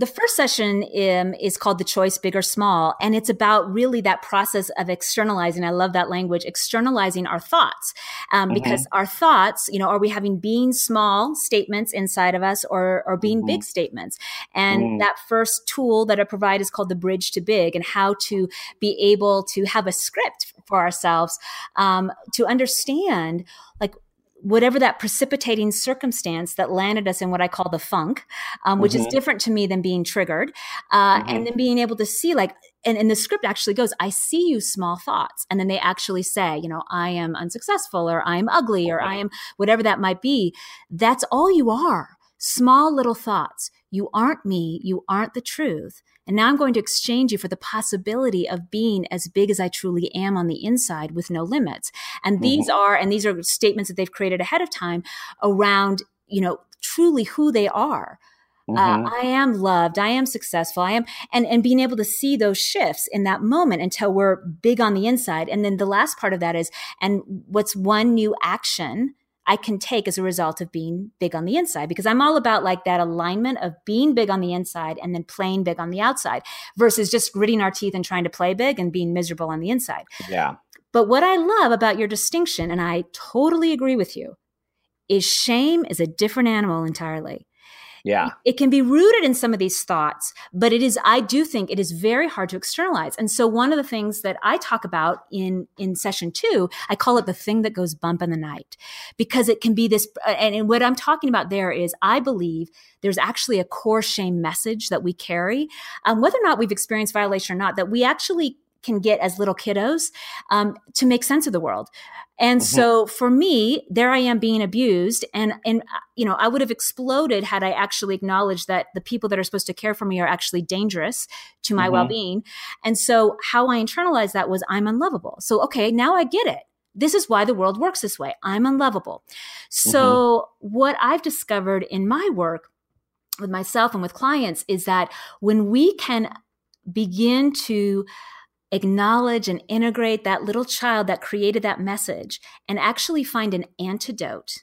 the first session um, is called The Choice Big or Small, and it's about really that process of externalizing. I love that language, externalizing our thoughts. Um, mm-hmm. Because our thoughts, you know, are we having being small statements inside of us or, or being mm-hmm. big statements? And mm-hmm. that first tool that I provide is called the Bridge to Big and how to be able to have a script for ourselves um, to understand like whatever that precipitating circumstance that landed us in what I call the funk, um, which mm-hmm. is different to me than being triggered. Uh, mm-hmm. And then being able to see, like, and, and the script actually goes, I see you small thoughts. And then they actually say, you know, I am unsuccessful or I am ugly or I am whatever that might be. That's all you are. Small little thoughts. You aren't me. You aren't the truth. And now I'm going to exchange you for the possibility of being as big as I truly am on the inside with no limits. And mm-hmm. these are, and these are statements that they've created ahead of time around, you know, truly who they are. Uh, mm-hmm. Uh, I am loved. I am successful. I am, and, and being able to see those shifts in that moment until we're big on the inside. And then the last part of that is, and what's one new action I can take as a result of being big on the inside because I'm all about like that alignment of being big on the inside and then playing big on the outside versus just gritting our teeth and trying to play big and being miserable on the inside. Yeah. But what I love about your distinction, and I totally agree with you, is shame is a different animal entirely. Yeah. It can be rooted in some of these thoughts, but it is, I do think it is very hard to externalize. And so one of the things that I talk about in, in session two, I call it the thing that goes bump in the night because it can be this. And, and what I'm talking about there is I believe there's actually a core shame message that we carry, um, whether or not we've experienced violation or not, that we actually can get as little kiddos um, to make sense of the world. And mm-hmm. so for me, there I am being abused, and and you know I would have exploded had I actually acknowledged that the people that are supposed to care for me are actually dangerous to my mm-hmm. well being. And so how I internalized that was I'm unlovable. So okay, now I get it. This is why the world works this way. I'm unlovable. So mm-hmm. what I've discovered in my work with myself and with clients is that when we can begin to acknowledge and integrate that little child that created that message and actually find an antidote,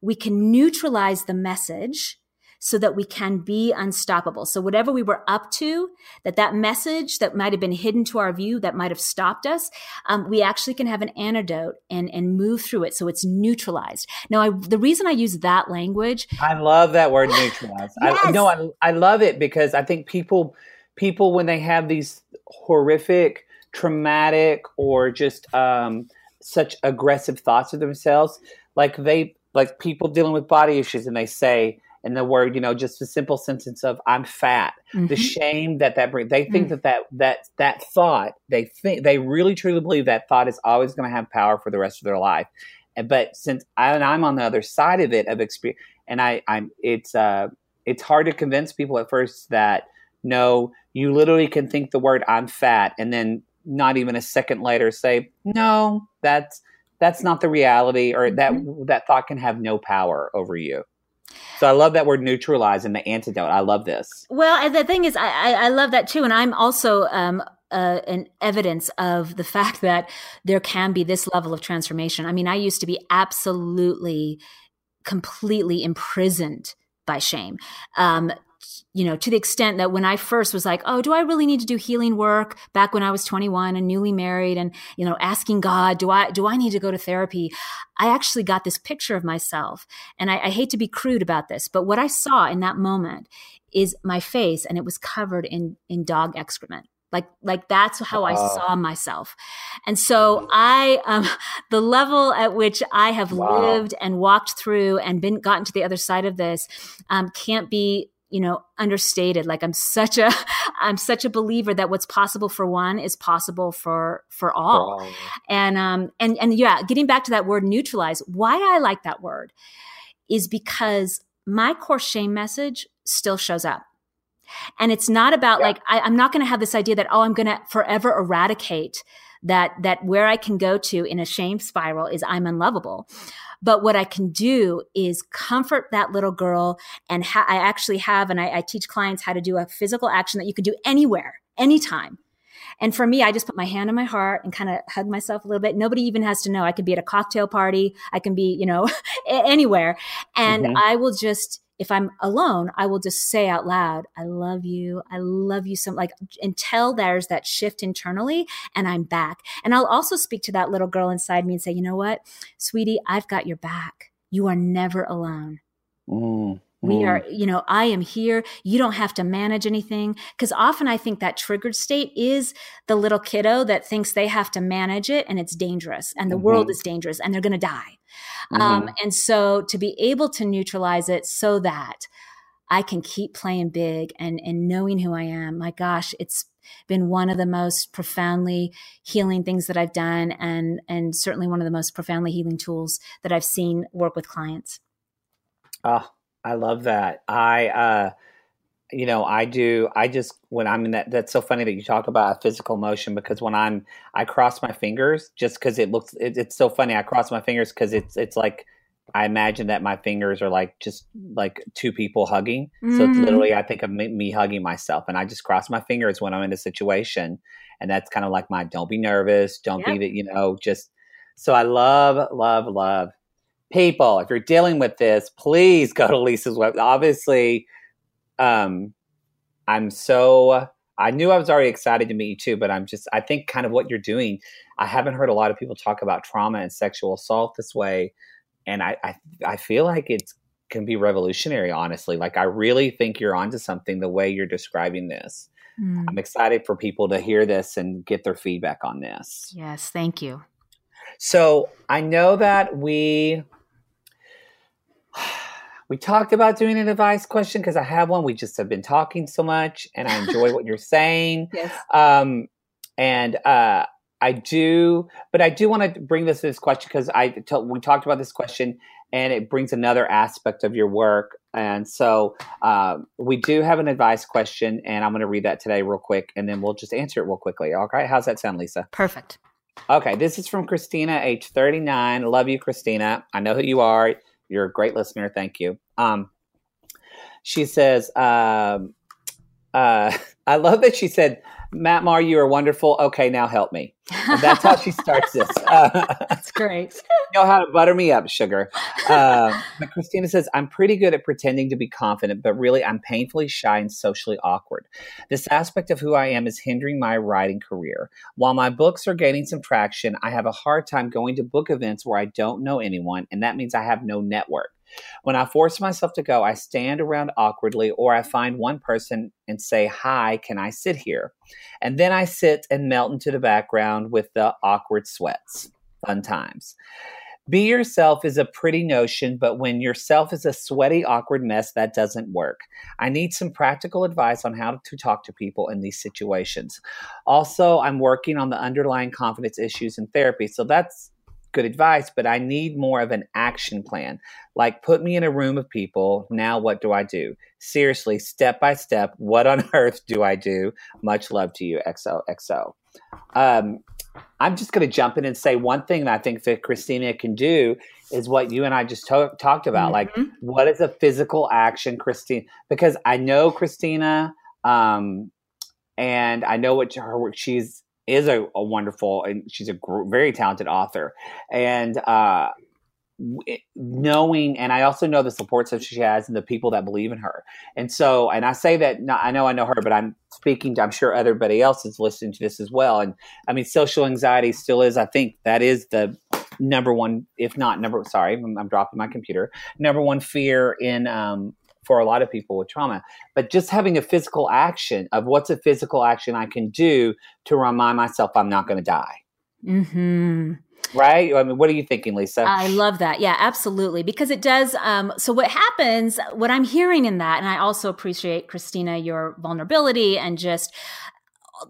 we can neutralize the message so that we can be unstoppable. So whatever we were up to, that that message that might have been hidden to our view, that might have stopped us, um, we actually can have an antidote and and move through it. So it's neutralized. Now, I, the reason I use that language, I love that word neutralized. yes. I no, I, I love it because I think people people when they have these horrific, traumatic, or just um, such aggressive thoughts of themselves, like they like people dealing with body issues, and they say in the word, you know, just a simple sentence of "I'm fat." Mm-hmm. The shame that that brings. They think mm-hmm. that that that that thought. They think they really truly believe that thought is always going to have power for the rest of their life. But since I, and I'm on the other side of it of experience, and I, I'm it's uh it's hard to convince people at first that no, you literally can think the word I'm fat and then not even a second later say, no, that's that's not the reality or that mm-hmm. that thought can have no power over you. So I love that word neutralize and the antidote. I love this. Well, and the thing is, I, I, I love that too. And I'm also um, uh, an evidence of the fact that there can be this level of transformation. I mean, I used to be absolutely, completely imprisoned by shame. Um, you know, to the extent that when I first was like, oh, do I really need to do healing work back when I was 21 and newly married and, you know, asking God, do I, do I need to go to therapy? I actually got this picture of myself. And I, I hate to be crude about this, but what I saw in that moment is my face and it was covered in, in dog excrement like like that's how i saw myself and so i um [LAUGHS] the level at which i have wow. lived and walked through and been gotten to the other side of this um, can't be you know understated like i'm such a [LAUGHS] i'm such a believer that what's possible for one is possible for for all, all. and um and and yeah getting back to that word neutralize why i like that word is because my core shame message still shows up and it's not about yeah. like I, i'm not going to have this idea that oh i'm going to forever eradicate that that where i can go to in a shame spiral is i'm unlovable but what I can do is comfort that little girl. And ha- I actually have, and I, I teach clients how to do a physical action that you can do anywhere, anytime. And for me, I just put my hand on my heart and kind of hug myself a little bit. Nobody even has to know. I can be at a cocktail party. I can be, you know, [LAUGHS] anywhere. And mm-hmm. I will just, if I'm alone, I will just say out loud, I love you. I love you so like until there's that shift internally and I'm back. And I'll also speak to that little girl inside me and say, you know what, sweetie, I've got your back. You are never alone. Mm. We are, you know, I am here. You don't have to manage anything. Because often I think that triggered state is the little kiddo that thinks they have to manage it and it's dangerous and the mm-hmm. world is dangerous and they're going to die. Um, mm-hmm. Um, and so to be able to neutralize it so that I can keep playing big and, and knowing who I am, my gosh, it's been one of the most profoundly healing things that I've done and, and certainly one of the most profoundly healing tools that I've seen work with clients. Oh, I love that. I, uh, you know, I do. I just when I'm in that. That's so funny that you talk about physical motion because when I'm, I cross my fingers just because it looks. It, it's so funny. I cross my fingers because it's it's like I imagine that my fingers are like just like two people hugging. Mm-hmm. So it's mm-hmm. literally, I think of me, me, hugging myself, and I just cross my fingers when I'm in a situation, and that's kind of like my don't be nervous, don't yep. be you know just. So I love, love, love people, if you're dealing with this, please go to Lisa's web. Obviously, um, I'm so. I knew I was already excited to meet you too, but I'm just. I think kind of what you're doing. I haven't heard a lot of people talk about trauma and sexual assault this way, and I I, I feel like it's can be revolutionary, honestly. Like, I really think you're onto something the way you're describing this. Mm. I'm excited for people to hear this and get their feedback on this. Yes, thank you. So, I know that we we talked about doing an advice question because I have one. We just have been talking so much, and I enjoy what you're [LAUGHS] saying. Yes. Um, and uh, I do, but I do want to bring this this question because I t- we talked about this question, and it brings another aspect of your work. And so uh, we do have an advice question, and I'm going to read that today real quick, and then we'll just answer it real quickly. All right? How's that sound, Lisa? Perfect. Okay, this is from Christina, age 39. Love you, Christina. I know who you are. You're a great listener. Thank you. Um, she says, um, uh, [LAUGHS] I love that she said, Matt Maher, you are wonderful. Okay, now help me. And that's how she starts this. [LAUGHS] Uh, that's great. you [LAUGHS] know how to butter me up, sugar. Uh, but Christina says, I'm pretty good at pretending to be confident, but really I'm painfully shy and socially awkward. This aspect of who I am is hindering my writing career. While my books are gaining some traction, I have a hard time going to book events where I don't know anyone, and that means I have no network. When I force myself to go, I stand around awkwardly or I find one person and say, Hi, can I sit here? And then I sit and melt into the background with the awkward sweats. Fun times. Be yourself is a pretty notion, but when yourself is a sweaty, awkward mess, that doesn't work. I need some practical advice on how to talk to people in these situations. Also, I'm working on the underlying confidence issues in therapy. So that's good advice, but I need more of an action plan. Like, put me in a room of people. Now, what do I do? Seriously, step by step, what on [LAUGHS] earth do I do? Much love to you, XOXO. Um, I'm just going to jump in and say one thing that I think that Christina can do is what you and I just to- talked about. Mm-hmm. Like, what is a physical action, Christina? Because I know Christina, um, and I know what her work. She's is a, a wonderful and she's a gr- very talented author. And uh, knowing and i also know the support that she has and the people that believe in her. And so and i say that not, i know i know her but i'm speaking to i'm sure everybody else is listening to this as well. And i mean social anxiety still is i think that is the number one if not number sorry i'm, I'm dropping my computer. Number one fear in um, for a lot of people with trauma. But just having a physical action of what's a physical action I can do to remind myself I'm not going to die. Hmm. Right? I mean, what are you thinking, Lisa? I love that. Yeah, absolutely. Because it does. Um, so, what happens, what I'm hearing in that, and I also appreciate, Christina, your vulnerability and just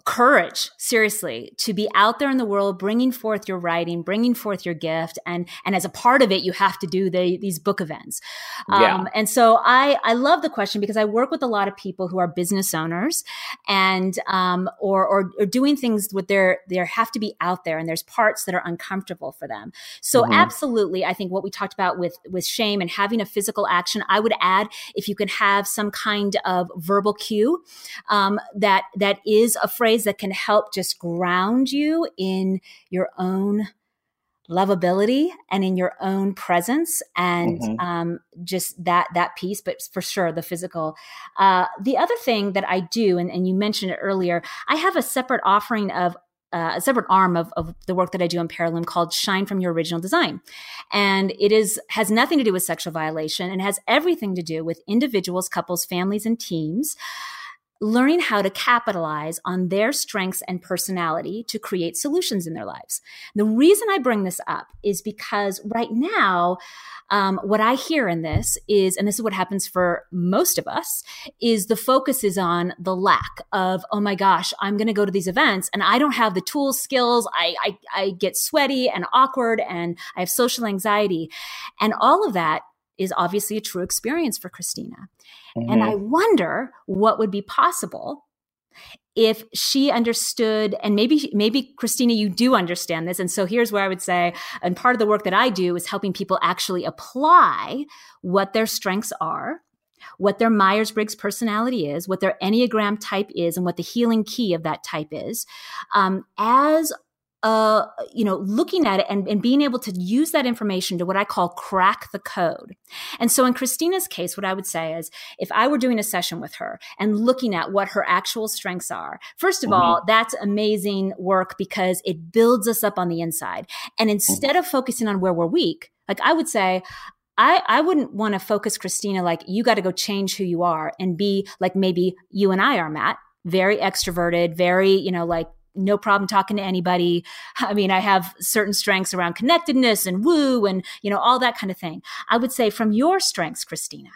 courage seriously to be out there in the world bringing forth your writing bringing forth your gift and and as a part of it you have to do the, these book events yeah. Um, and so i i love the question because i work with a lot of people who are business owners and um, or, or, or doing things with their they have to be out there and there's parts that are uncomfortable for them so mm-hmm. absolutely i think what we talked about with with shame and having a physical action i would add if you can have some kind of verbal cue um, that that is a phrase that can help just ground you in your own lovability and in your own presence and mm-hmm. um, just that that piece but for sure the physical uh, the other thing that i do and, and you mentioned it earlier i have a separate offering of uh, a separate arm of, of the work that I do in Parillume called Shine from Your Original Design. And it is has nothing to do with sexual violation and has everything to do with individuals, couples, families, and teams learning how to capitalize on their strengths and personality to create solutions in their lives. The reason I bring this up is because right now, um, what I hear in this is, and this is what happens for most of us, is the focus is on the lack of, oh my gosh, I'm going to go to these events and I don't have the tools, skills. I, I, I get sweaty and awkward and I have social anxiety. And all of that is obviously a true experience for Christina. Mm-hmm. And I wonder what would be possible if she understood and maybe maybe Christina you do understand this and so here's where I would say and part of the work that I do is helping people actually apply what their strengths are what their Myers Briggs personality is, what their Enneagram type is, and what the healing key of that type is, um, as uh, you know, looking at it and, and being able to use that information to what I call crack the code. And so in Christina's case, what I would say is if I were doing a session with her and looking at what her actual strengths are, first of mm-hmm. all, that's amazing work because it builds us up on the inside. And instead mm-hmm. of focusing on where we're weak, like I would say, I, I wouldn't want to focus Christina like you got to go change who you are and be like maybe you and I are, Matt, very extroverted, very, you know, like no problem talking to anybody. [LAUGHS] I mean, I have certain strengths around connectedness and woo and, you know, all that kind of thing. I would say from your strengths, Christina,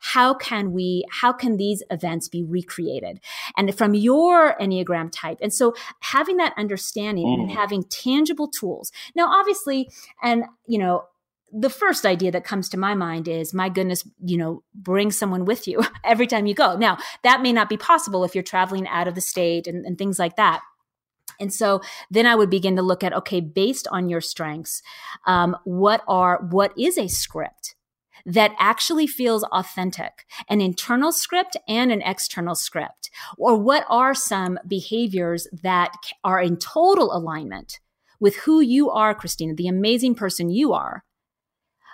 how can we how can these events be recreated and from your enneagram type and so having that understanding mm. and having tangible tools now obviously and you know the first idea that comes to my mind is my goodness you know bring someone with you [LAUGHS] every time you go now that may not be possible if you're traveling out of the state and, and things like that and so then I would begin to look at okay, based on your strengths, um, what are what is a script that actually feels authentic, an internal script and an external script? Or what are some behaviors that are in total alignment with who you are, Christina, the amazing person you are?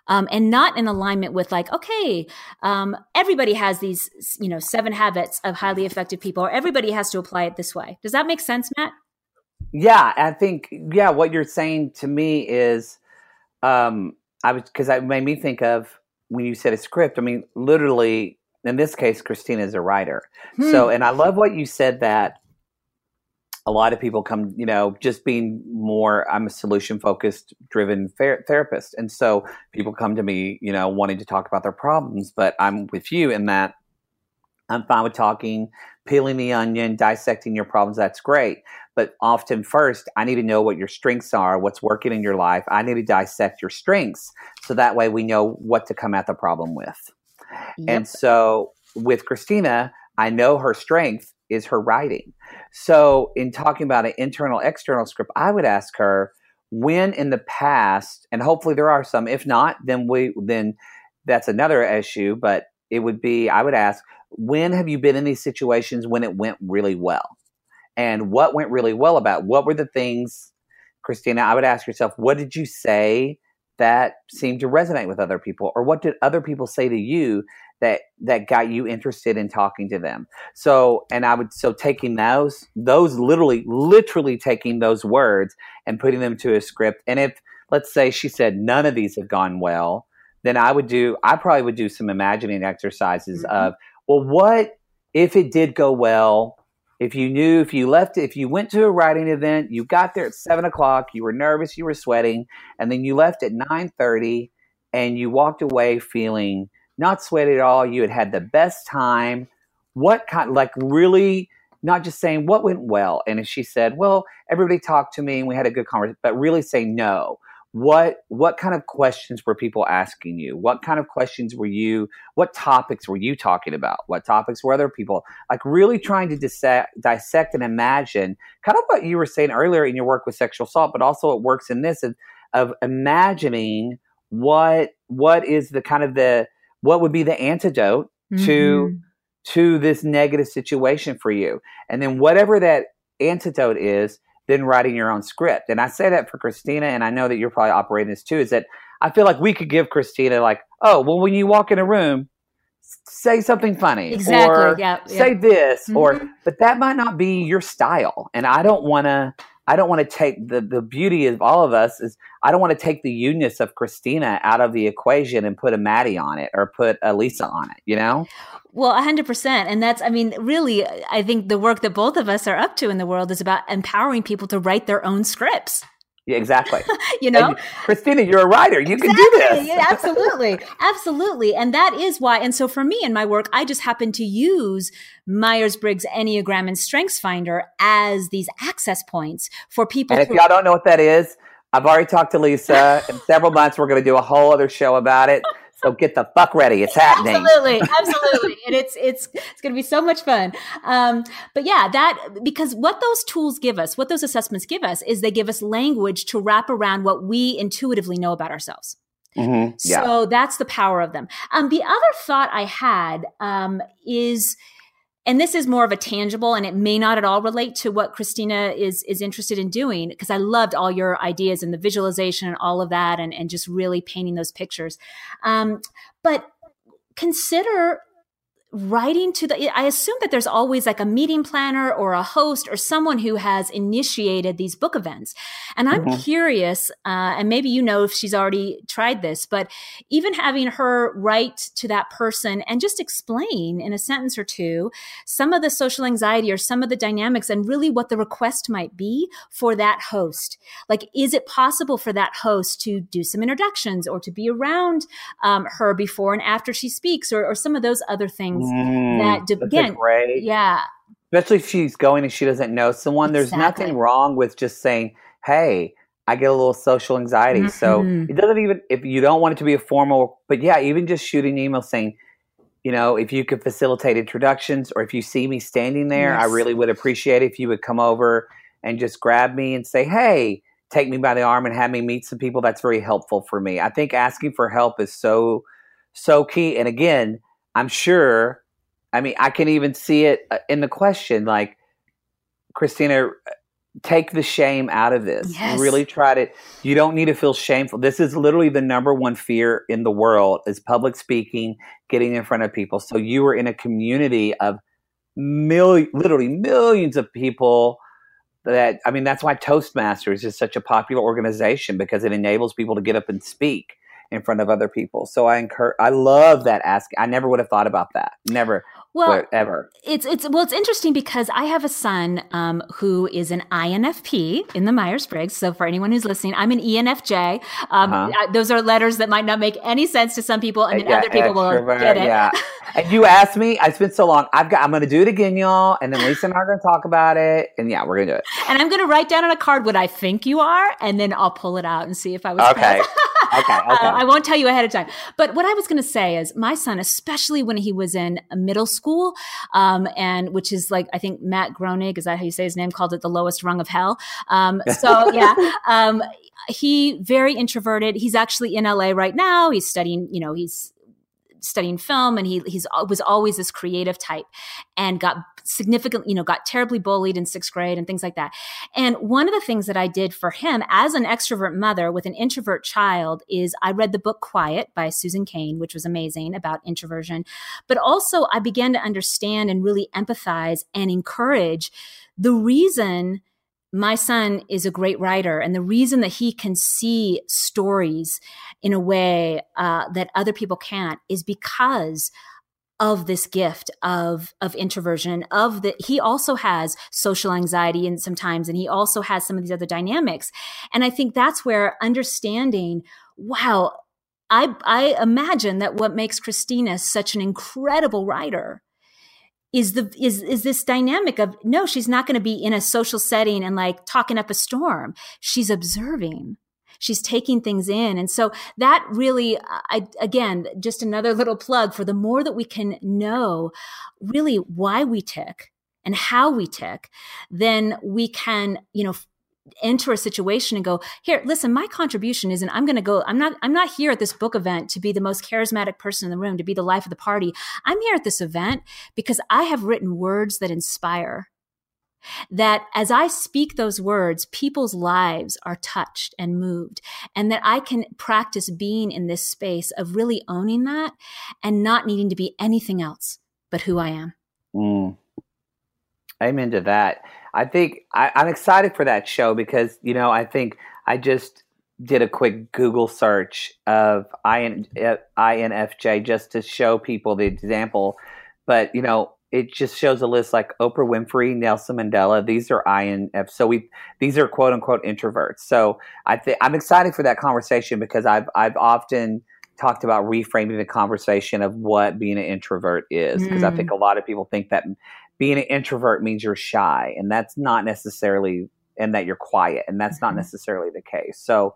Um, and not in alignment with like okay um, everybody has these you know seven habits of highly effective people or everybody has to apply it this way does that make sense matt yeah i think yeah what you're saying to me is um, i was because it made me think of when you said a script, I mean, literally, in this case, Christina is a writer. Hmm. So, and I love what you said that a lot of people come, you know, just being more, I'm a solution focused, driven ther- therapist. And so people come to me, you know, wanting to talk about their problems, but I'm with you in that I'm fine with talking, peeling the onion, dissecting your problems. That's great. But often, first, I need to know what your strengths are, what's working in your life. I need to dissect your strengths so that way we know what to come at the problem with. Yep. And so, with Christina, I know her strength is her writing. So, in talking about an internal external script, I would ask her when in the past, and hopefully there are some. If not, then we then that's another issue. But it would be I would ask when have you been in these situations when it went really well? And what went really well about what were the things, Christina? I would ask yourself, what did you say that seemed to resonate with other people, or what did other people say to you that that got you interested in talking to them? So, and I would so taking those those literally literally taking those words and putting them to a script. And if let's say she said none of these have gone well, then I would do I probably would do some imagining exercises mm-hmm. of well, what if it did go well? If you knew, if you left, if you went to a writing event, you got there at seven o'clock, you were nervous, you were sweating, and then you left at nine thirty, and you walked away feeling not sweaty at all. You had had the best time. What kind, like really, not just saying what went well. And if she said, "Well, everybody talked to me and we had a good conversation," but really say no what what kind of questions were people asking you? What kind of questions were you what topics were you talking about? What topics were other people like really trying to dissect, dissect and imagine kind of what you were saying earlier in your work with sexual assault but also it works in this of, of imagining what what is the kind of the what would be the antidote mm-hmm. to to this negative situation for you? And then whatever that antidote is than writing your own script. And I say that for Christina, and I know that you're probably operating this too, is that I feel like we could give Christina like, oh, well, when you walk in a room, say something funny exactly or yep, say this mm-hmm. or but that might not be your style and i don't want to i don't want to take the the beauty of all of us is i don't want to take the uniqueness of christina out of the equation and put a maddie on it or put a lisa on it you know well, 100%. And that's, I mean, really, I think the work that both of us are up to in the world is about empowering people to write their own scripts. Yeah, exactly. [LAUGHS] you know, and Christina, you're a writer. You exactly. can do this. yeah, absolutely. Absolutely. And that is why. And so for me in my work, I just happen to use Myers Briggs Enneagram and StrengthsFinder as these access points for people. And if y'all don't know what that is, I've already talked to Lisa. In [LAUGHS] several months, we're going to do a whole other show about it. So get the fuck ready. It's happening. Absolutely. [LAUGHS] Absolutely. and it's, it's, it's going to be so much fun. Um, but yeah, that, because what those tools give us, what those assessments give us is they give us language to wrap around what we intuitively know about ourselves. Mm-hmm. Yeah. So that's the power of them. Um, the other thought I had um, is, and this is more of a tangible and it may not at all relate to what christina is is interested in doing because i loved all your ideas and the visualization and all of that and, and just really painting those pictures. Um, but consider writing to the i assume that there's always like a meeting planner or a host or someone who has initiated these book events and i'm mm-hmm. curious uh, and maybe you know if she's already tried this but even having her write to that person and just explain in a sentence or two some of the social anxiety or some of the dynamics and really what the request might be for that host like is it possible for that host to do some introductions or to be around um, her before and after she speaks or, or some of those other things Mm, that de- again, great. yeah. Especially if she's going and she doesn't know someone. There's exactly. nothing wrong with just saying, "Hey, I get a little social anxiety." Mm-hmm. So it doesn't even if you don't want it to be a formal, but yeah, even just shooting an email saying, you know, if you could facilitate introductions or if you see me standing there, yes. I really would appreciate it if you would come over and just grab me and say, "Hey." Take me by the arm and have me meet some people. That's very helpful for me. I think asking for help is so, so key. And again, I'm sure. I mean, I can even see it uh, in the question. Like, Christina, take the shame out of this. Yes. Really try to. You don't need to feel shameful. This is literally the number one fear in the world: is public speaking, getting in front of people. So you are in a community of million, literally millions of people. That I mean, that's why Toastmasters is such a popular organization because it enables people to get up and speak in front of other people. So I encourage, I love that ask. I never would have thought about that. Never. Well, ever. It's it's well, it's interesting because I have a son um, who is an INFP in the Myers Briggs. So for anyone who's listening, I'm an ENFJ. Um, uh-huh. Those are letters that might not make any sense to some people, and then yeah, other people will get it. Yeah. [LAUGHS] and you asked me. I spent so long. I've got. I'm going to do it again, y'all. And then Lisa and I are going to talk about it. And yeah, we're going to do it. And I'm going to write down on a card what I think you are, and then I'll pull it out and see if I was okay. [LAUGHS] okay, uh. I won't tell you ahead of time. But what I was going to say is my son, especially when he was in middle school, um, and which is like, I think Matt Groening, is that how you say his name, called it the lowest rung of hell. Um, [LAUGHS] so yeah, um, he very introverted. He's actually in LA right now. He's studying, you know, he's studying film and he he's uh, was always this creative type and got significantly you know got terribly bullied in sixth grade and things like that. And one of the things that i did for him as an extrovert mother with an introvert child is i read the book quiet by susan cain which was amazing about introversion. But also i began to understand and really empathize and encourage the reason my son is a great writer and the reason that he can see stories in a way uh, that other people can't is because of this gift of of introversion of the he also has social anxiety and sometimes and he also has some of these other dynamics. And i think that's where understanding wow i i imagine that what makes christina such an incredible writer is the is is this dynamic of no she's not going to be in a social setting and like talking up a storm. She's observing. She's taking things in. And so that really i again just another [LAUGHS] little plug for the more that we can know really why we tick and how we tick then we can you know enter a situation and go here listen my contribution isn't i'm going to go i'm not i'm not here at this book event to be the most charismatic person in the room to be the life of the party i'm here at this event because i have written words that inspire that as I speak those words, people's lives are touched and moved, and that I can practice being in this space of really owning that and not needing to be anything else but who I am. Mm. I'm into that. I think I, I'm excited for that show because you know I think I just did a quick Google search of IN, INFJ just to show people the example. But you know, it just shows a list like Oprah Winfrey, Nelson Mandela. These are INF. So we these are quote unquote introverts. So I think I'm excited for that conversation because I've I've often talked about reframing the conversation of what being an introvert is because mm. I think a lot of people think that being an introvert means you're shy, and that's not necessarily, and that you're quiet, and that's mm-hmm. not necessarily the case. So.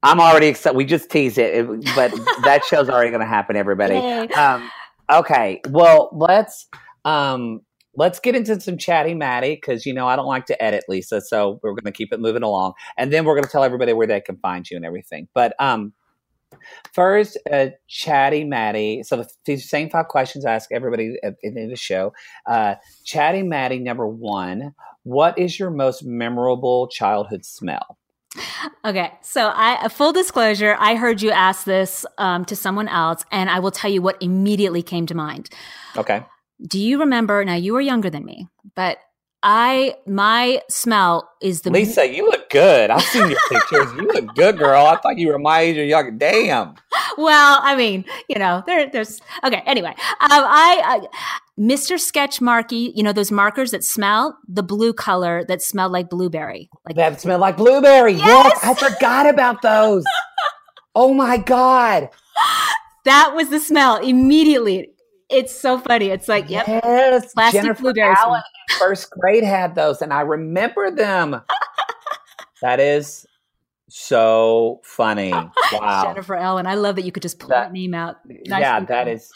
I'm already excited. We just teased it, but [LAUGHS] that show's already going to happen, everybody. Um, okay, well, let's um, let's get into some chatty matty because you know I don't like to edit, Lisa. So we're going to keep it moving along, and then we're going to tell everybody where they can find you and everything. But um, First, uh, Chatty Matty. So the, these same five questions I ask everybody at the end of the show. Uh, Chatty Matty, number one. What is your most memorable childhood smell? Okay, so I full disclosure, I heard you ask this um, to someone else, and I will tell you what immediately came to mind. Okay. Do you remember? Now you were younger than me, but I my smell is the Lisa. You look good. I've seen your pictures. You look good, girl. I thought you were my age or younger. Damn. [LAUGHS] Well, I mean, you know, there, there's okay. Anyway, um, I, I Mr. Sketch Marky, you know those markers that smell the blue color that smell like blueberry, like that smell like blueberry. Yes, yes I forgot about those. [LAUGHS] oh my god, that was the smell immediately. It's so funny. It's like, yep, yes, plastic Jennifer blueberry. Allen first grade had those, and I remember them. [LAUGHS] that is so funny. [LAUGHS] Wow. Jennifer Ellen. I love that you could just pull that, that name out. Nice yeah, that is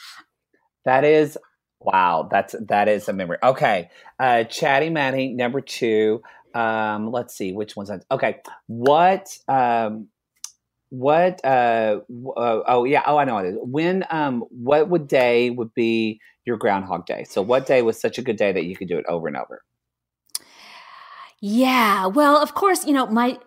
that is wow. That's that is a memory. Okay. Uh Chatty Matty, number two. Um, let's see which one's that. Okay. What um what uh, uh, oh yeah oh i know it is. When um what would day would be your groundhog day? So what day was such a good day that you could do it over and over? Yeah well of course you know my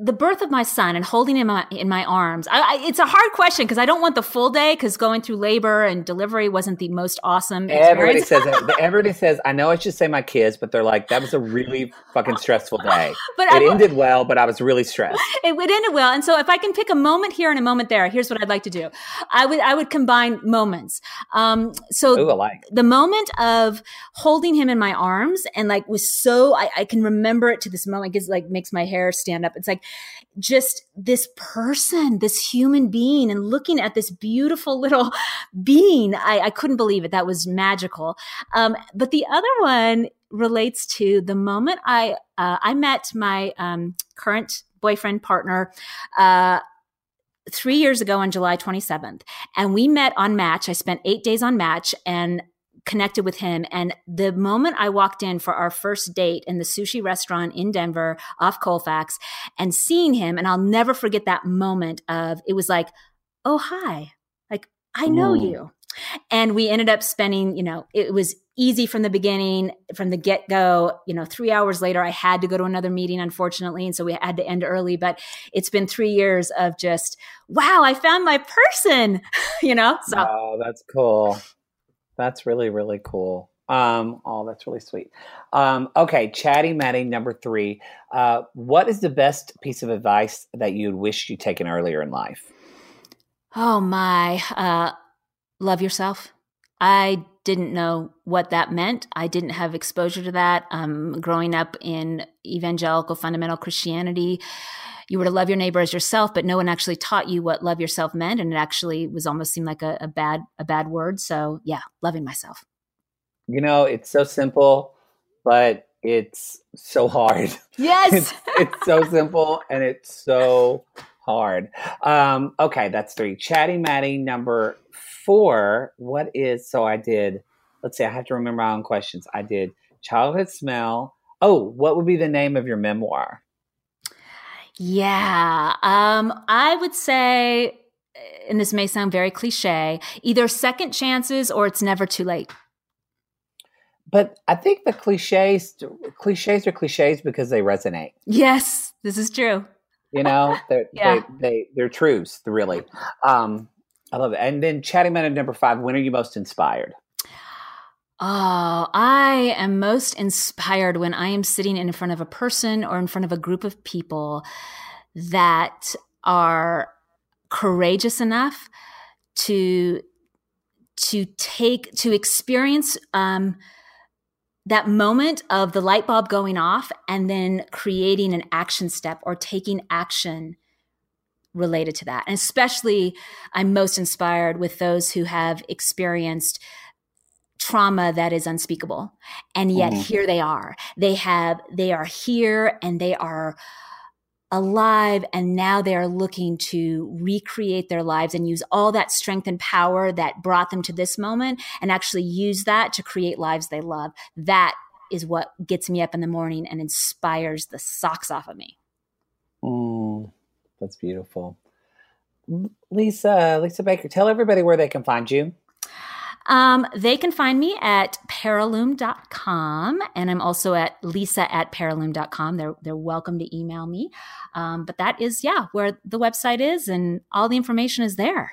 the birth of my son and holding him in my arms, I, I, it's a hard question because I don't want the full day because going through labor and delivery wasn't the most awesome. Everybody says [LAUGHS] Everybody says I know I should say my kids, but they're like that was a really fucking stressful day. but it I, ended well, but I was really stressed. [LAUGHS] It, it ended well, and so if I can pick a moment here and a moment there, here's what I'd like to do. I would I would combine moments. Um, so Ooh, like. the moment of holding him in my arms and like was so I, I can remember it to this moment because like makes my hair stand up. It's like just this person, this human being, and looking at this beautiful [LAUGHS] little being. I, I couldn't believe it. That was magical. Um, but the other one relates to the moment I uh, I met my um, current boyfriend partner. Uh, three years ago on July 27th. And we met on Match. I spent eight days on Match and connected with him. And the moment I walked in for our first date in the sushi restaurant in Denver off Colfax and seeing him, and I'll never forget that moment of it was like, oh, hi, like I know mm. you. And we ended up spending, you know, it was easy from the beginning, from the get go. You know, three hours later, I had to go to another meeting, unfortunately. And so we had to end early. But it's been three years of just, wow, I found my person, [LAUGHS] you know? So, oh, that's cool. That's really, really cool. Um, oh, that's really sweet. Um, okay, chatty Matty number three. Uh, what is the best piece of advice that you'd wish you'd taken earlier in life? Oh my, uh, love yourself. I didn't know what that meant. I didn't have exposure to that. Um, growing up in evangelical fundamental Christianity, you were to love your neighbor as yourself, but no one actually taught you what love yourself meant, and it actually was almost seemed like a, a bad a bad word. So yeah, loving myself. You know, it's so simple, but it's so hard. Yes, [LAUGHS] it's, it's so simple and it's so hard. Um, okay, that's three. Chatty Matty number four. What is so? I did. Let's see. I have to remember my own questions. I did childhood smell. Oh, what would be the name of your memoir? Yeah. Um, I would say, and this may sound very cliche, either second chances or it's never too late. But I think the cliches cliches are cliches because they resonate. Yes, this is true. You know, they're, [LAUGHS] yeah. they, they, they're truths, really. Um, I love it. And then Chatty Matty number five, when are you most inspired? Oh, I am most inspired when I am sitting in front of a person or in front of a group of people that are courageous enough to to take to experience um, that moment of the light bulb going off and then creating an action step or taking action related to that. And especially i'm most inspired with those who have experienced trauma that is unspeakable. And yet mm. here they are. They have they are here and they are alive and now they are looking to recreate their lives and use all that strength and power that brought them to this moment and actually use that to create lives they love. That is what gets me up in the morning and inspires the socks off of me that's beautiful lisa lisa baker tell everybody where they can find you Um, they can find me at parillume.com. And I'm also at lisa at parillume.com. They're, they're welcome to email me. Um, but that is, yeah, where the website is and all the information is there.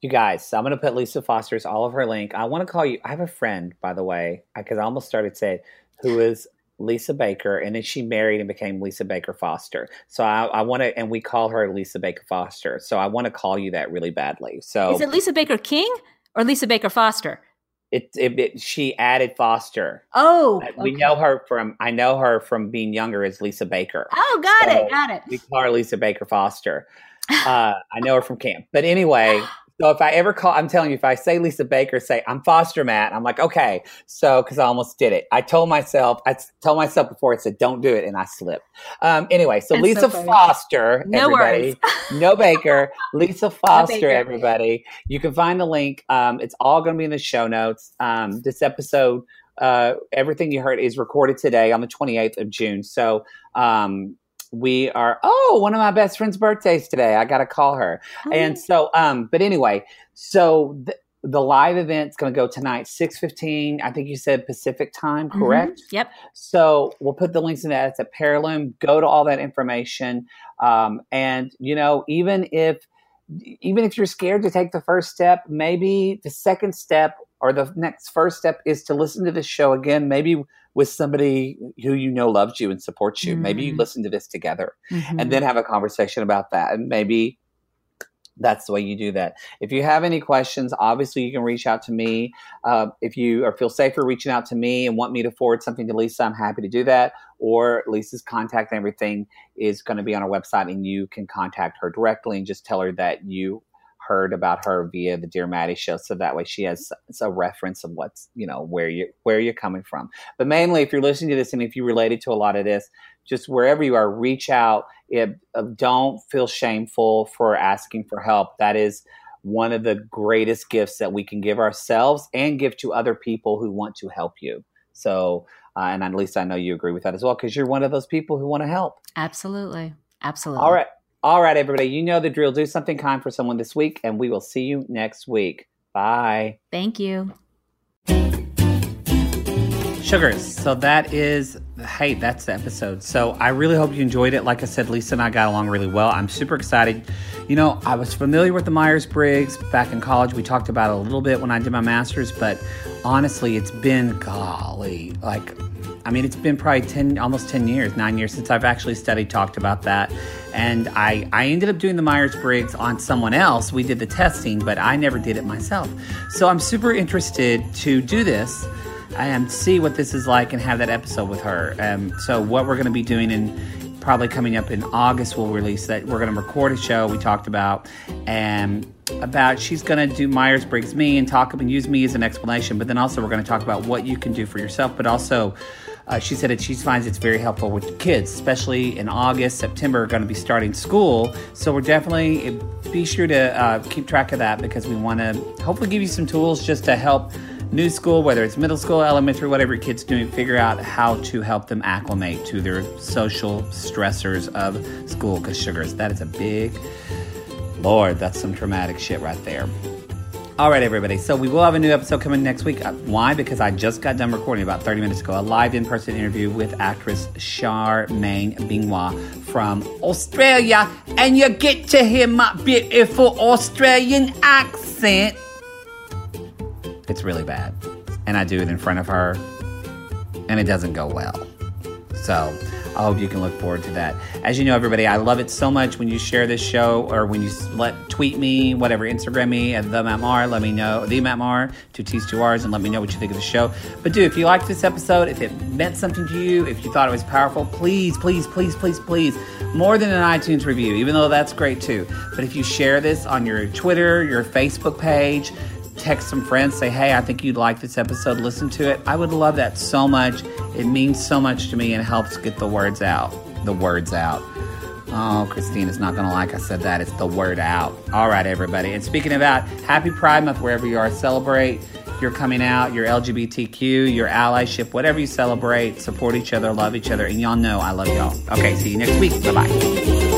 You guys, I'm going to put Lisa Foster's all of her link. I want to call you. I have a friend, by the way, because I almost started saying, who is Lisa Baker, and then she married and became Lisa Baker Foster. So I, I want to, and we call her Lisa Baker Foster. So I want to call you that really badly. So is it Lisa Baker King or Lisa Baker Foster? It, it, it she added Foster. Oh, we know her from. I know her from being younger as Lisa Baker. Oh, got so it, got it. We call her Lisa Baker Foster. Uh, I know her from camp, but anyway. [GASPS] [GASPS] So if I ever call, I'm telling you, if I say Lisa Baker, say I'm Foster Matt, I'm like, okay. So because I almost did it, I told myself, I told myself before, I said, don't do it, and I slipped. Um, anyway, so Lisa so Foster, no everybody, [LAUGHS] no Baker, Lisa [LAUGHS] Foster, no everybody. You can find the link. Um, it's all going to be in the show notes. Um, this episode. Uh, everything you heard is recorded today on the 28th of June. So, um, we are oh one of my best friend's birthdays today. I gotta call her. Oh. and so um but anyway so th- the live event's going to go tonight 6.15 i think you said pacific time mm-hmm. correct? Mm-hmm. yep. So we'll put the links in that it's at parillume go to all that information. Um, and you know even if even if you're scared to take the first step maybe the second step or the next first step is to listen to this show again. Maybe with somebody who you know loves you and supports you. Mm-hmm. Maybe you mm-hmm. listen to this together mm-hmm. and then have a conversation about that. And maybe that's the way you do that. If you have any questions, obviously you can reach out to me. Uh, if you or feel safer reaching out to me and want me to forward something to Lisa, I'm happy to do that. Or Lisa's contact and everything is going to be on our website, and you can contact her directly and just tell her that you heard about her via the Dear Maddie show, so that way she has a reference of what's you know where you where you're coming from. But mainly, if you're listening to this and if you related to a lot of this, just wherever you are, reach out. It, uh, don't feel shameful for asking for help. That is one of the greatest gifts that we can give ourselves and give to other people who want to help you. So, uh, and at least I know you agree with that as well because you're one of those people who want to help. Absolutely. Absolutely. All right. All right, everybody, you know the drill. Do something kind for someone this week, and we will see you next week. Bye. Thank you. Sugars. So that is, hey, that's the episode. So I really hope you enjoyed it. Like I said, Lisa and I got along really well. I'm super excited. You know, I was familiar with the Myers Briggs back in college. We talked about it a little bit when I did my master's, but honestly, it's been, golly, like I mean, it's been probably 10, almost 10 years, nine years since I've actually studied, talked about that. And I, I ended up doing the Myers Briggs on someone else. We did the testing, but I never did it myself. So I'm super interested to do this and see what this is like and have that episode with her. Um, so, what we're going to be doing in probably coming up in August, we'll release that. We're going to record a show we talked about and about she's going to do Myers Briggs me and talk and use me as an explanation, but then also we're going to talk about what you can do for yourself, but also uh, she said that she finds it's very helpful with kids, especially in August, September, going to be starting school. So we're definitely be sure to uh, keep track of that because we want to hopefully give you some tools just to help new school, whether it's middle school, elementary, whatever your kids doing, figure out how to help them acclimate to their social stressors of school. Because sugars, that is a big, Lord, that's some traumatic shit right there. All right, everybody. So we will have a new episode coming next week. Uh, why? Because I just got done recording about 30 minutes ago a live in person interview with actress Charmaine Bingwa from Australia. And you get to hear my beautiful Australian accent. It's really bad. And I do it in front of her, and it doesn't go well. So I hope you can look forward to that. As you know, everybody, I love it so much when you share this show or when you let tweet me, whatever, Instagram me at the Maher. Let me know the Maher, two T's, two R's, and let me know what you think of the show. But do if you liked this episode, if it meant something to you, if you thought it was powerful, please, please, please, please, please, more than an iTunes review, even though that's great too. But if you share this on your Twitter, your Facebook page, text some friends, say, hey, I think you'd like this episode, listen to it. I would love that so much. It means so much to me and helps get the words out. The words out. Oh, Christina's not going to like I said that. It's the word out. All right, everybody. And speaking about Happy Pride Month, wherever you are, celebrate your coming out, your LGBTQ, your allyship, whatever you celebrate. Support each other, love each other. And y'all know I love y'all. Okay, see you next week. Bye bye.